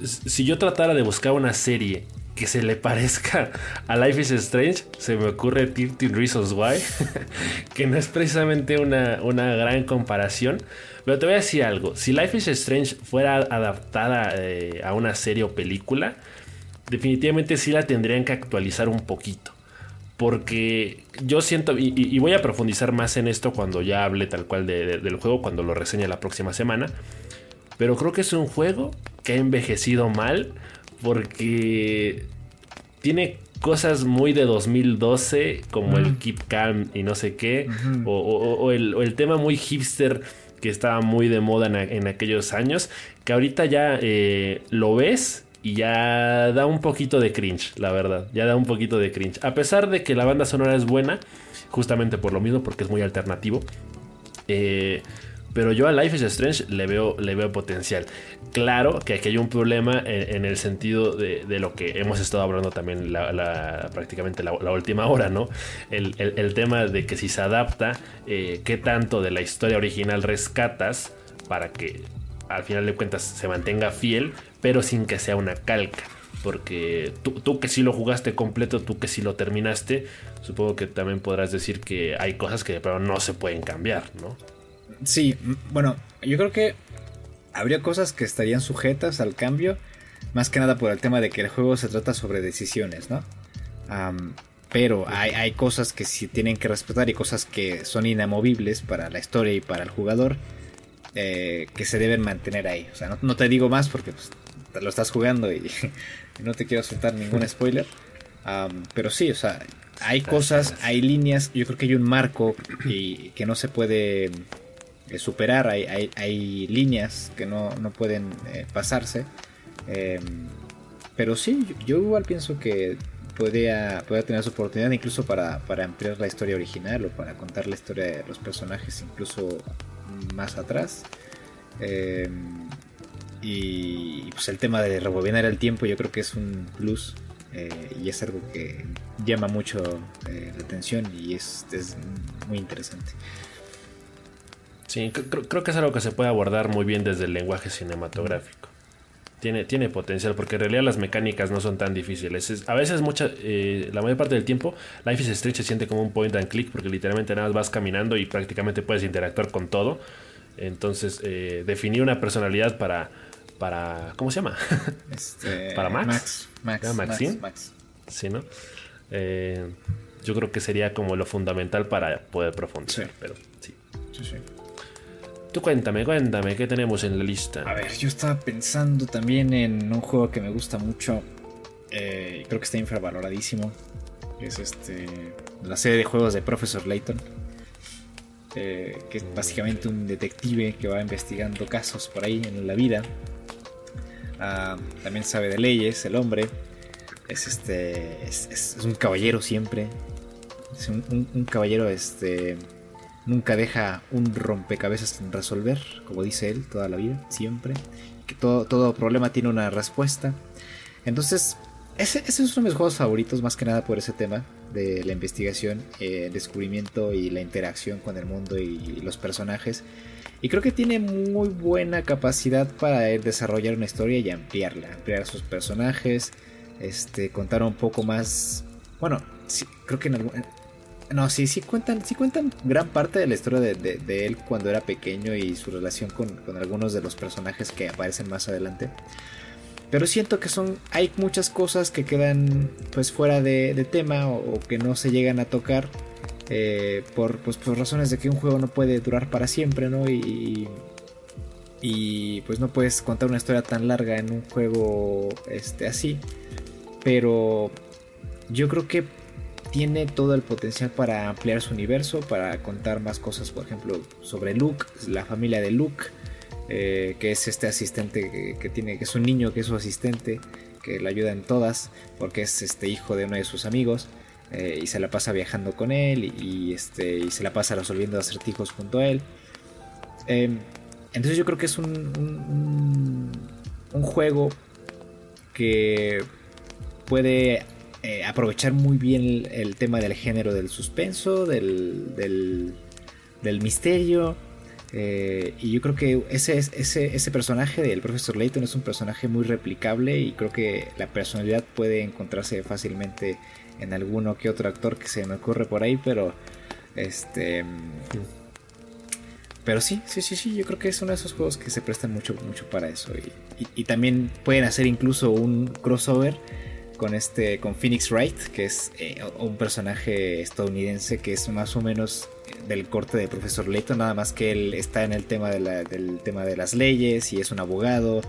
si yo tratara de buscar una serie que se le (laughs) parezca a Life is Strange, se me ocurre 13 Reasons Why, (laughs) que no es precisamente una, gran comparación. Pero te voy a decir algo, si Life is Strange fuera adaptada eh, a una serie o película, definitivamente sí la tendrían que actualizar un poquito. Porque yo siento, y, voy a profundizar más en esto cuando ya hable tal cual del juego, cuando lo reseñe la próxima semana. Pero creo que es un juego que ha envejecido mal porque tiene cosas muy de 2012 como el Keep Calm y no sé qué, o, el, tema muy hipster que estaba muy de moda en, aquellos años, que ahorita ya eh, lo ves y ya da un poquito de cringe, la verdad. Ya da un poquito de cringe. A pesar de que la banda sonora es buena, justamente por lo mismo, porque es muy alternativo. Eh, pero yo a Life is Strange le veo, le veo potencial. Claro que aquí hay un problema en, el sentido de, lo que hemos estado hablando también la, prácticamente la, última (laughs) hora, ¿no? El, tema de que si se adapta, eh, qué tanto de la historia original rescatas para que al final de cuentas se mantenga fiel, pero sin que sea una calca. Porque tú, que sí lo jugaste completo, tú que sí lo terminaste, supongo que también podrás decir que hay cosas que pero no se pueden cambiar, ¿no? Sí, bueno, yo creo que habría cosas que estarían sujetas al cambio, más que nada por el tema de que el juego se trata sobre decisiones, ¿no? pero hay, hay, cosas que sí tienen que respetar y cosas que son inamovibles para la historia y para el jugador eh, que se deben mantener ahí. O sea, no, te digo más porque pues, lo estás jugando y, (laughs) no te quiero soltar ningún (laughs) spoiler. pero sí, o sea, hay cosas, hay líneas, yo creo que hay un marco y, que no se puede eh, superar, hay, hay, líneas que no, pueden eh, pasarse. Em, pero sí, yo, igual pienso que podría, tener su oportunidad incluso para, para, ampliar la historia original o para contar la historia de los personajes incluso más atrás. Y pues el tema de rebobinar el tiempo yo creo que es un plus eh, y es algo que llama mucho eh, la atención y es, es muy interesante. Sí, creo, que es algo que se puede abordar muy bien desde el lenguaje cinematográfico. Tiene, tiene potencial porque en realidad las mecánicas no son tan difíciles. a veces, mucha, eh, la mayor parte del tiempo, Life is Strange se siente como un point and click porque literalmente nada más vas caminando y prácticamente puedes interactuar con todo. Entonces, definir una personalidad para, para. ¿Cómo se llama? (laughs) Este, para Max. Max. Max, Sí, ¿no? Eh, yo creo que sería como lo fundamental para poder profundizar. Pero sí. Sí, sí. Tú cuéntame, cuéntame, ¿qué tenemos en la lista? A ver, yo estaba pensando también en un juego que me gusta mucho. Eh, creo que está infravaloradísimo. es este. La serie de juegos de Professor Layton. Eh, que es básicamente un detective que va investigando casos por ahí en la vida Ah, también sabe de leyes, el hombre. Es este. Es, un caballero siempre. Es un, caballero, este. Nunca deja un rompecabezas sin resolver, como dice él, toda la vida, siempre. Que todo, todo problema tiene una respuesta. Entonces, ese, es uno de mis juegos favoritos, más que nada por ese tema de la investigación, el descubrimiento y la interacción con el mundo y los personajes. Y creo que tiene muy buena capacidad para desarrollar una historia y ampliarla, ampliar sus personajes, este, contar un poco más. Bueno, sí, creo que en algún. No, sí, sí cuentan, sí cuentan gran parte de la historia de, él cuando era pequeño y su relación con, algunos de los personajes que aparecen más adelante. Pero siento que son. hay muchas cosas que quedan pues fuera de, tema o, que no se llegan a tocar eh, por, pues, por razones de que un juego no puede durar para siempre, ¿no? Y, y pues no puedes contar una historia tan larga en un juego este, así. Pero yo creo que tiene todo el potencial para ampliar su universo, para contar más cosas, por ejemplo, sobre Luke, la familia de Luke, eh, que es este asistente que, tiene, que es un niño que es su asistente, que le ayuda en todas, porque es este hijo de uno de sus amigos. Eh, y se la pasa viajando con él y, este, y se la pasa resolviendo acertijos junto a él. Em, entonces yo creo que es un, un, juego que puede eh, aprovechar muy bien el, tema del género del suspenso, del, del, misterio. Eh, y yo creo que ese, ese, ese personaje del profesor Layton es un personaje muy replicable y creo que la personalidad puede encontrarse fácilmente en alguno que otro actor que se me ocurre por ahí, pero este pero sí, sí, sí, sí, yo creo que es uno de esos juegos que se prestan mucho, mucho para eso. Y, también pueden hacer incluso un crossover con este, con Phoenix Wright, que es eh, un personaje estadounidense que es más o menos del corte de Profesor Layton, nada más que él está en el tema de del tema de las leyes y es un abogado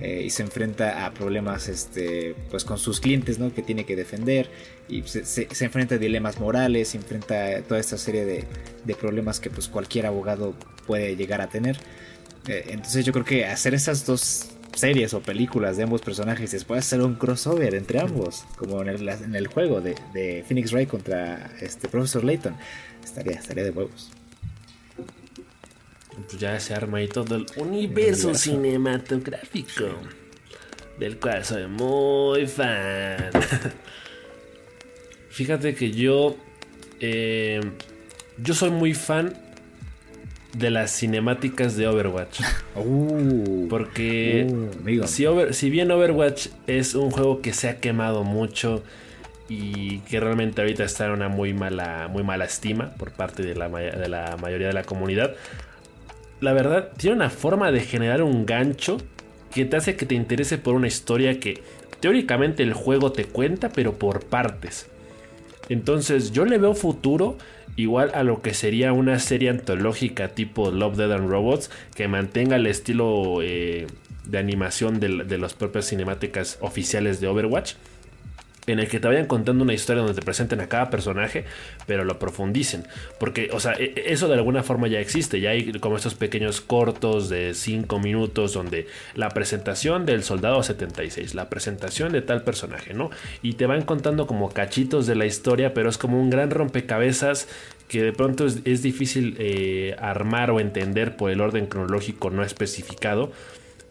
eh, y se enfrenta a problemas este, pues con sus clientes ¿no? que tiene que defender y se, enfrenta a dilemas morales, se enfrenta a toda esta serie de, de, problemas que pues cualquier abogado puede llegar a tener. Eh, entonces yo creo que hacer esas dos series o películas de ambos personajes después hacer un crossover entre ambos, como en el, en el juego de, de Phoenix Wright contra este Profesor Layton Estaría, estaría de huevos. Pues ya se arma ahí todo el universo, cinematográfico. Del cual soy muy fan. (laughs) Fíjate que yo. Eh, yo soy muy fan de las cinemáticas de Overwatch. (laughs) Uh, Porque uh, si, si, bien Overwatch es un juego que se ha quemado mucho y que realmente ahorita está en una muy mala, muy mala estima por parte de la, de la mayoría de la comunidad. La verdad, tiene una forma de generar un gancho que te hace que te interese por una historia que teóricamente el juego te cuenta, pero por partes. Entonces yo le veo futuro igual a lo que sería una serie antológica tipo Love, Dead and Robots que mantenga el estilo eh, de animación de, de las propias cinemáticas oficiales de Overwatch en el que te vayan contando una historia donde te presenten a cada personaje, pero lo profundicen. Porque, o sea, e, e, eso de alguna forma ya existe. Ya hay como estos pequeños cortos de 5 minutos donde la presentación del soldado 76, la presentación de tal personaje, ¿no? Y te van contando como cachitos de la historia, pero es como un gran rompecabezas que de pronto es, difícil eh, armar o entender por el orden cronológico no especificado.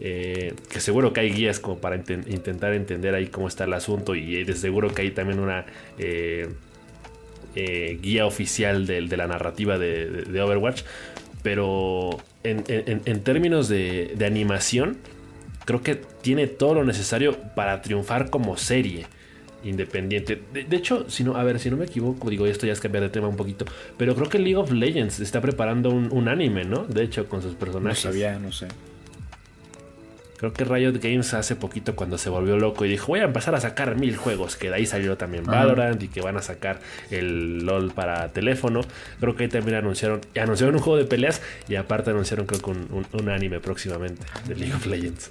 Eh, que seguro que hay guías como para intentar entender ahí cómo está el asunto y de seguro que hay también una eh, eh, guía oficial de, la narrativa de, Overwatch, pero en, términos de, animación, creo que tiene todo lo necesario para triunfar como serie independiente. De, hecho, si no, a ver, si no me equivoco, digo, esto ya es cambiar de tema un poquito, pero creo que League of Legends está preparando un, un anime, ¿no? De hecho, con sus personajes. No sabía, no sé. Creo que Riot Games hace poquito cuando se volvió loco y dijo voy a empezar a sacar mil juegos, que de ahí salió también Valorant y que van a sacar el LOL para teléfono. Creo que ahí también anunciaron, anunciaron un juego de peleas y aparte anunciaron creo que un, anime próximamente de League of Legends.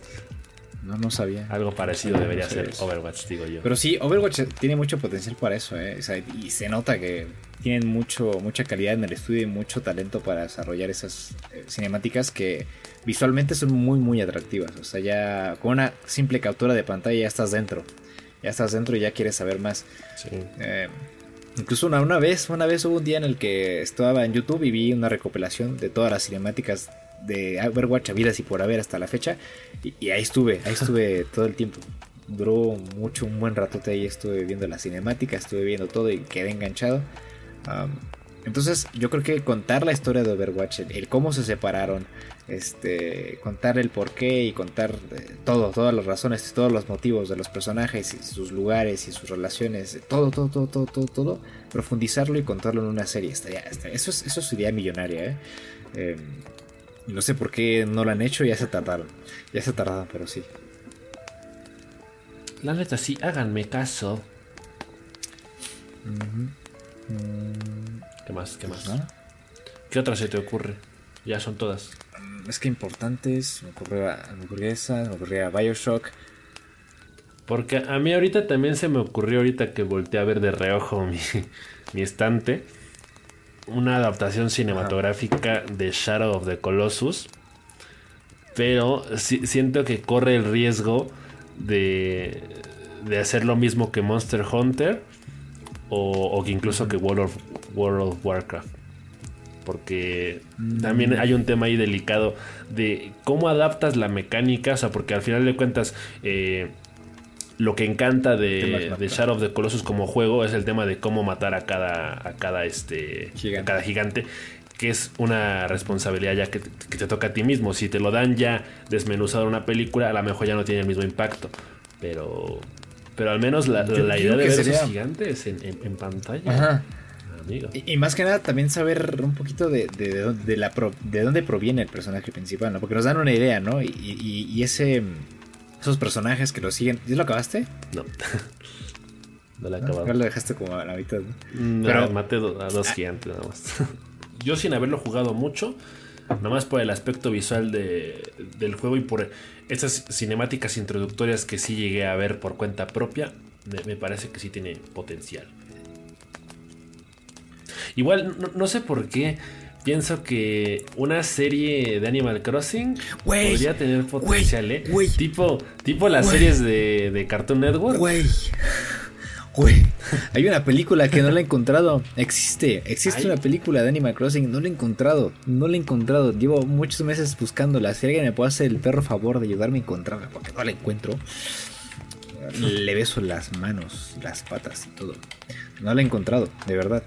No, no sabía. Algo parecido debería ser Overwatch, digo yo. Pero sí, Overwatch tiene mucho potencial para eso, ¿eh? y se nota que tienen mucho, mucha calidad en el estudio y mucho talento para desarrollar esas eh, cinemáticas que visualmente son muy muy atractivas. O sea, ya con una simple captura de pantalla ya estás dentro. Ya estás dentro y ya quieres saber más. Eh, incluso una, una, vez, una vez hubo un día en el que estaba en YouTube y vi una recopilación de todas las cinemáticas de Overwatch vidas y por haber hasta la fecha. Y, ahí estuve, ahí estuve (laughs) todo el tiempo. Duró mucho, un buen ratote ahí estuve viendo la cinemática, estuve viendo todo y quedé enganchado. entonces yo creo que contar la historia de Overwatch, el cómo se separaron, este, contar el porqué y contar eh, todo, todas las razones, todos los motivos de los personajes y sus lugares y sus relaciones, todo, todo, todo, todo, todo, todo profundizarlo y contarlo en una serie. Estaría, eso, es, eso idea millonaria, ¿eh? Em, no sé por qué no lo han hecho, ya se tardaron. Ya se tardaron, pero sí. La neta, sí, háganme caso. ¿Qué más? ¿Qué más? ¿Qué otra se te ocurre? Ya son todas es que importantes, me ocurrió, me ocurrió esa, me ocurría Bioshock. Porque a mí ahorita también se me ocurrió, ahorita que volteé a ver de reojo mi, (laughs) estante, una adaptación cinematográfica de Shadow of the Colossus. Pero siento que corre el riesgo de, de hacer lo mismo que Monster Hunter o, que incluso que World World of Warcraft porque también hay un tema ahí delicado de cómo adaptas la mecánica, o sea, porque al final de cuentas eh, lo que encanta de, de, Shadow of the Colossus como juego es el tema de cómo matar a cada, a cada, este, gigante. cada gigante que es una responsabilidad ya que, te toca a ti mismo. Si te lo dan ya desmenuzado en una película, a lo mejor ya no tiene el mismo impacto. Pero, pero al menos la, idea de ver esos gigantes en, en pantalla. Ajá. Y, más que nada también saber un poquito de, de, la de dónde proviene el personaje principal, ¿no? Porque nos dan una idea, ¿no? Y, ese esos personajes que lo siguen. ¿Ya lo acabaste? No. (laughs) no lo acabado. lo dejaste como a la mitad, ¿no? Pero maté a dos ah. gigantes nada más. (laughs) Yo sin haberlo jugado mucho, nada más por el aspecto visual de, del juego y por esas cinemáticas introductorias que sí llegué a ver por cuenta propia, me parece que sí tiene potencial. Igual, no, sé por qué. Pienso que una serie de Animal Crossing podría tener potencial, ¿eh? tipo, tipo las series de, Cartoon Network. Güey. Güey, hay una película que no la he encontrado. Existe, existe una película de Animal Crossing, no la he encontrado, no la he encontrado. Llevo muchos meses buscándola. Si alguien me puede hacer el perro favor de ayudarme a encontrarla, porque no la encuentro, (laughs) le beso las manos, las patas y todo. No la he encontrado, de verdad.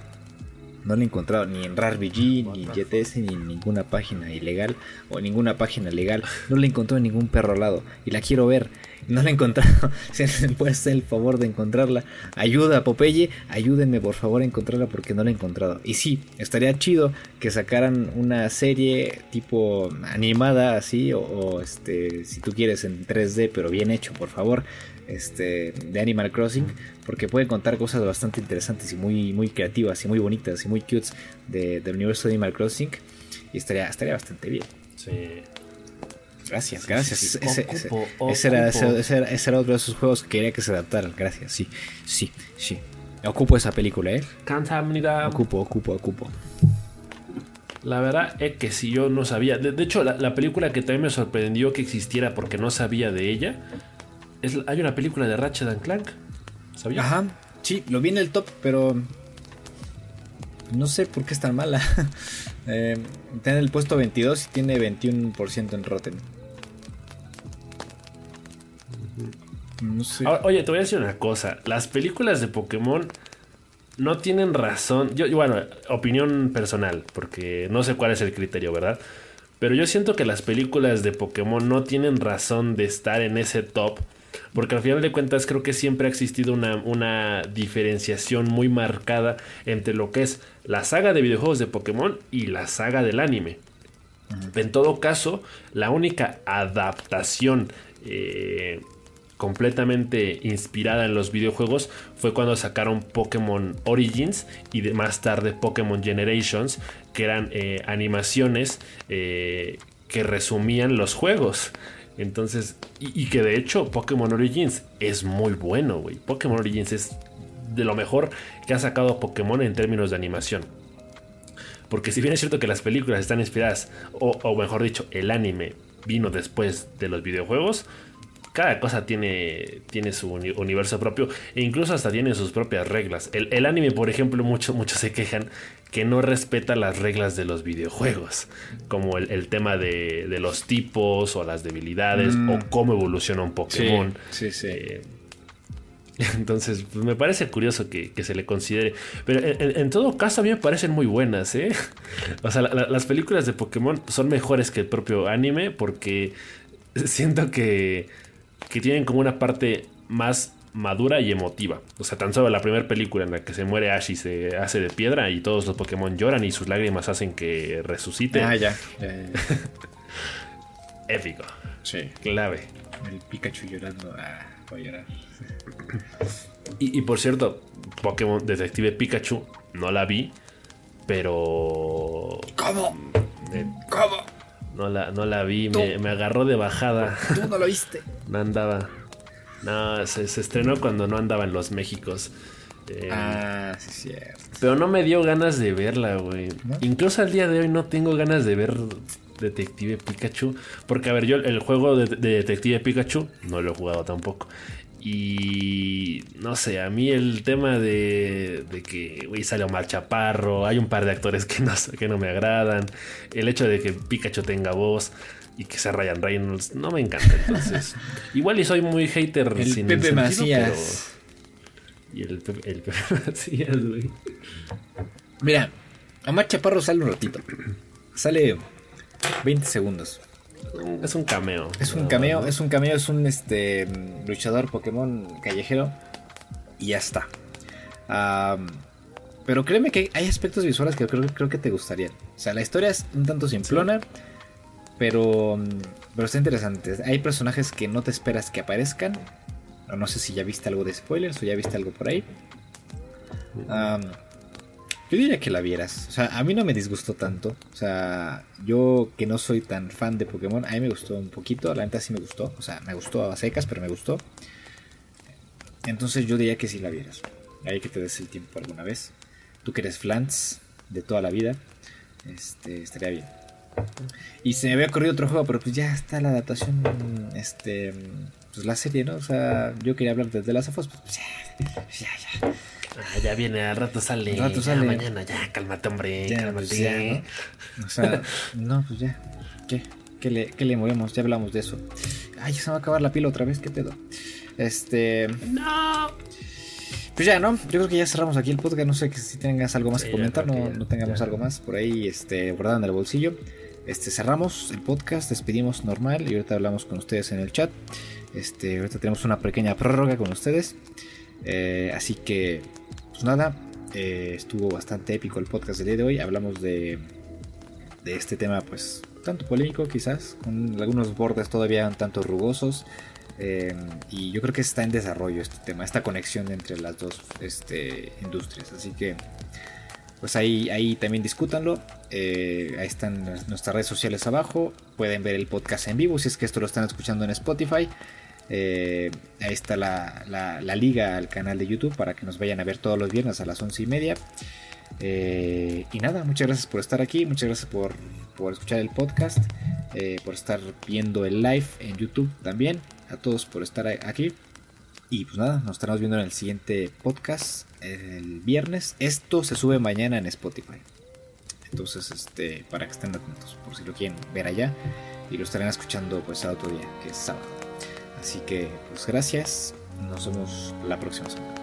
No la he encontrado ni en RarBG, ni en GTS, ni en ninguna página ilegal o ninguna página legal. No la encontrado en ningún perro lado y la quiero ver. No la he encontrado. (laughs) Si me puede hacer el favor de encontrarla, ayuda Popeye, ayúdenme por favor a encontrarla porque no la he encontrado. Y sí, estaría chido que sacaran una serie tipo animada así, o, o este, si tú quieres en 3D, pero bien hecho, por favor este, de Animal Crossing, porque puede contar cosas bastante interesantes y muy, muy creativas y muy bonitas y muy cutes de, del universo de Animal Crossing y estaría, estaría bastante bien. Sí. Gracias, gracias. ese, era, ese, era, otro de esos juegos que quería que se adaptaran. Gracias, sí, sí, sí. Ocupo esa película, ¿eh? Ocupo, ocupo, ocupo. La verdad es que si yo no sabía. De, hecho, la, película que también me sorprendió que existiera porque no sabía de ella. Es, hay una película de Ratchet and Clank. ¿Sabía? Ajá. Sí, lo vi en el top, pero. No sé por qué es tan mala. (laughs) eh, está en el puesto 22 y tiene 21% en Rotten. No sé. oye, te voy a decir una cosa. Las películas de Pokémon no tienen razón. Yo, bueno, opinión personal, porque no sé cuál es el criterio, ¿verdad? Pero yo siento que las películas de Pokémon no tienen razón de estar en ese top. Porque al final de cuentas creo que siempre ha existido una, una diferenciación muy marcada entre lo que es la saga de videojuegos de Pokémon y la saga del anime. En todo caso, la única adaptación eh, completamente inspirada en los videojuegos fue cuando sacaron Pokémon Origins y más tarde Pokémon Generations, que eran eh, animaciones eh, que resumían los juegos. Entonces, y, que de hecho Pokémon Origins es muy bueno, güey. Pokémon Origins es de lo mejor que ha sacado Pokémon en términos de animación. Porque si bien es cierto que las películas están inspiradas, o, mejor dicho, el anime vino después de los videojuegos, cada cosa tiene, tiene su universo propio e incluso hasta tiene sus propias reglas. El, anime, por ejemplo, muchos muchos se quejan que no respeta las reglas de los videojuegos, como el, tema de, los tipos o las debilidades o mm. cómo evoluciona un Pokémon. Sí, sí. Eh, (laughs) entonces, pues, me parece curioso que, se le considere. Pero en, todo caso, a mí me parecen muy buenas, ¿eh? (laughs) O sea, las películas de Pokémon son mejores que el propio anime porque siento que que tienen como una parte más madura y emotiva. O sea, tan solo la primera película en la que se muere Ash y se hace de piedra y todos los Pokémon lloran y sus lágrimas hacen que resucite. Ah, ya. (laughs) Épico. Sí. Clave. El Pikachu llorando. Ah, voy a llorar. (laughs) Y, por cierto, Pokémon Detective Pikachu no la vi, pero. ¿Cómo? ¿Cómo? No la, no la vi, me, agarró de bajada. ¿Tú no lo viste? (laughs) no andaba. No, se, estrenó cuando no andaba en los Méxicos. Eh, ah, sí, cierto. Pero no me dio ganas de verla, güey. Incluso al día de hoy no tengo ganas de ver Detective Pikachu. Porque, a ver, yo el juego de, de Detective Pikachu no lo he jugado tampoco. Y no sé, a mí el tema de, de que güey, sale Omar Chaparro, hay un par de actores que no, que no me agradan, el hecho de que Pikachu tenga voz y que sea Ryan Reynolds, no me encanta. Entonces, (laughs) igual y soy muy hater el sin Pepe Macías. Y el Pepe, el Pepe (laughs) Macías, güey. Mira, Omar Chaparro sale un ratito. Sale 20 segundos. Es un cameo. Es un cameo, es un cameo, es un este luchador Pokémon callejero. Y ya está. pero créeme que hay aspectos visuales que creo, creo que te gustarían. O sea, la historia es un tanto simplona. Pero, pero está interesante. Hay personajes que no te esperas que aparezcan. No sé si ya viste algo de spoilers o ya viste algo por ahí. Yo diría que la vieras. O sea, a mí no me disgustó tanto. O sea, yo que no soy tan fan de Pokémon, a mí me gustó un poquito. La neta sí me gustó. O sea, me gustó a secas, pero me gustó. Entonces yo diría que sí la vieras. Hay que te des el tiempo alguna vez. Tú que eres Flans de toda la vida. Este, estaría bien. Y se me había corrido otro juego, pero pues ya está la adaptación. Este. Pues la serie, ¿no? O sea, yo quería hablar desde las afos, pues ya, ya, ya. Ah, ya viene, al rato sale. Al rato sale. mañana, ya, cálmate, hombre, cálmate. Pues ya, ¿no? O sea, no, pues ya. ¿Qué? ¿Qué le, ¿Qué le movemos? Ya hablamos de eso. Ay, se va a acabar la pila otra vez, ¿qué pedo? Este. No. Pues ya, ¿no? Yo creo que ya cerramos aquí el podcast. No sé si tengas algo más que comentar, no, no tengamos algo más por ahí este, guardado en el bolsillo. Este, cerramos el podcast, despedimos normal y ahorita hablamos con ustedes en el chat. Este, ahorita tenemos una pequeña prórroga con ustedes. Eh, así que pues nada, eh, estuvo bastante épico el podcast del día de hoy. Hablamos de, de este tema, pues, tanto polémico quizás, con algunos bordes todavía un tanto rugosos. Eh, y yo creo que está en desarrollo este tema, esta conexión entre las dos este, industrias. Así que, pues ahí, ahí también discútanlo. Eh, ahí están nuestras redes sociales abajo. Pueden ver el podcast en vivo si es que esto lo están escuchando en Spotify. Eh, ahí está la, la, liga al canal de YouTube para que nos vayan a ver todos los viernes a las once y media. Eh, y nada, muchas gracias por estar aquí, muchas gracias por, por escuchar el podcast, por estar viendo el live en YouTube también. A todos por estar aquí. Y pues nada, nos estaremos viendo en el siguiente podcast el viernes. Esto se sube mañana en Spotify. Entonces, este, para que estén atentos, por si lo quieren ver allá. Y lo estarán escuchando pues a otro día, que es sábado. Así que, pues gracias. Nos vemos la próxima semana.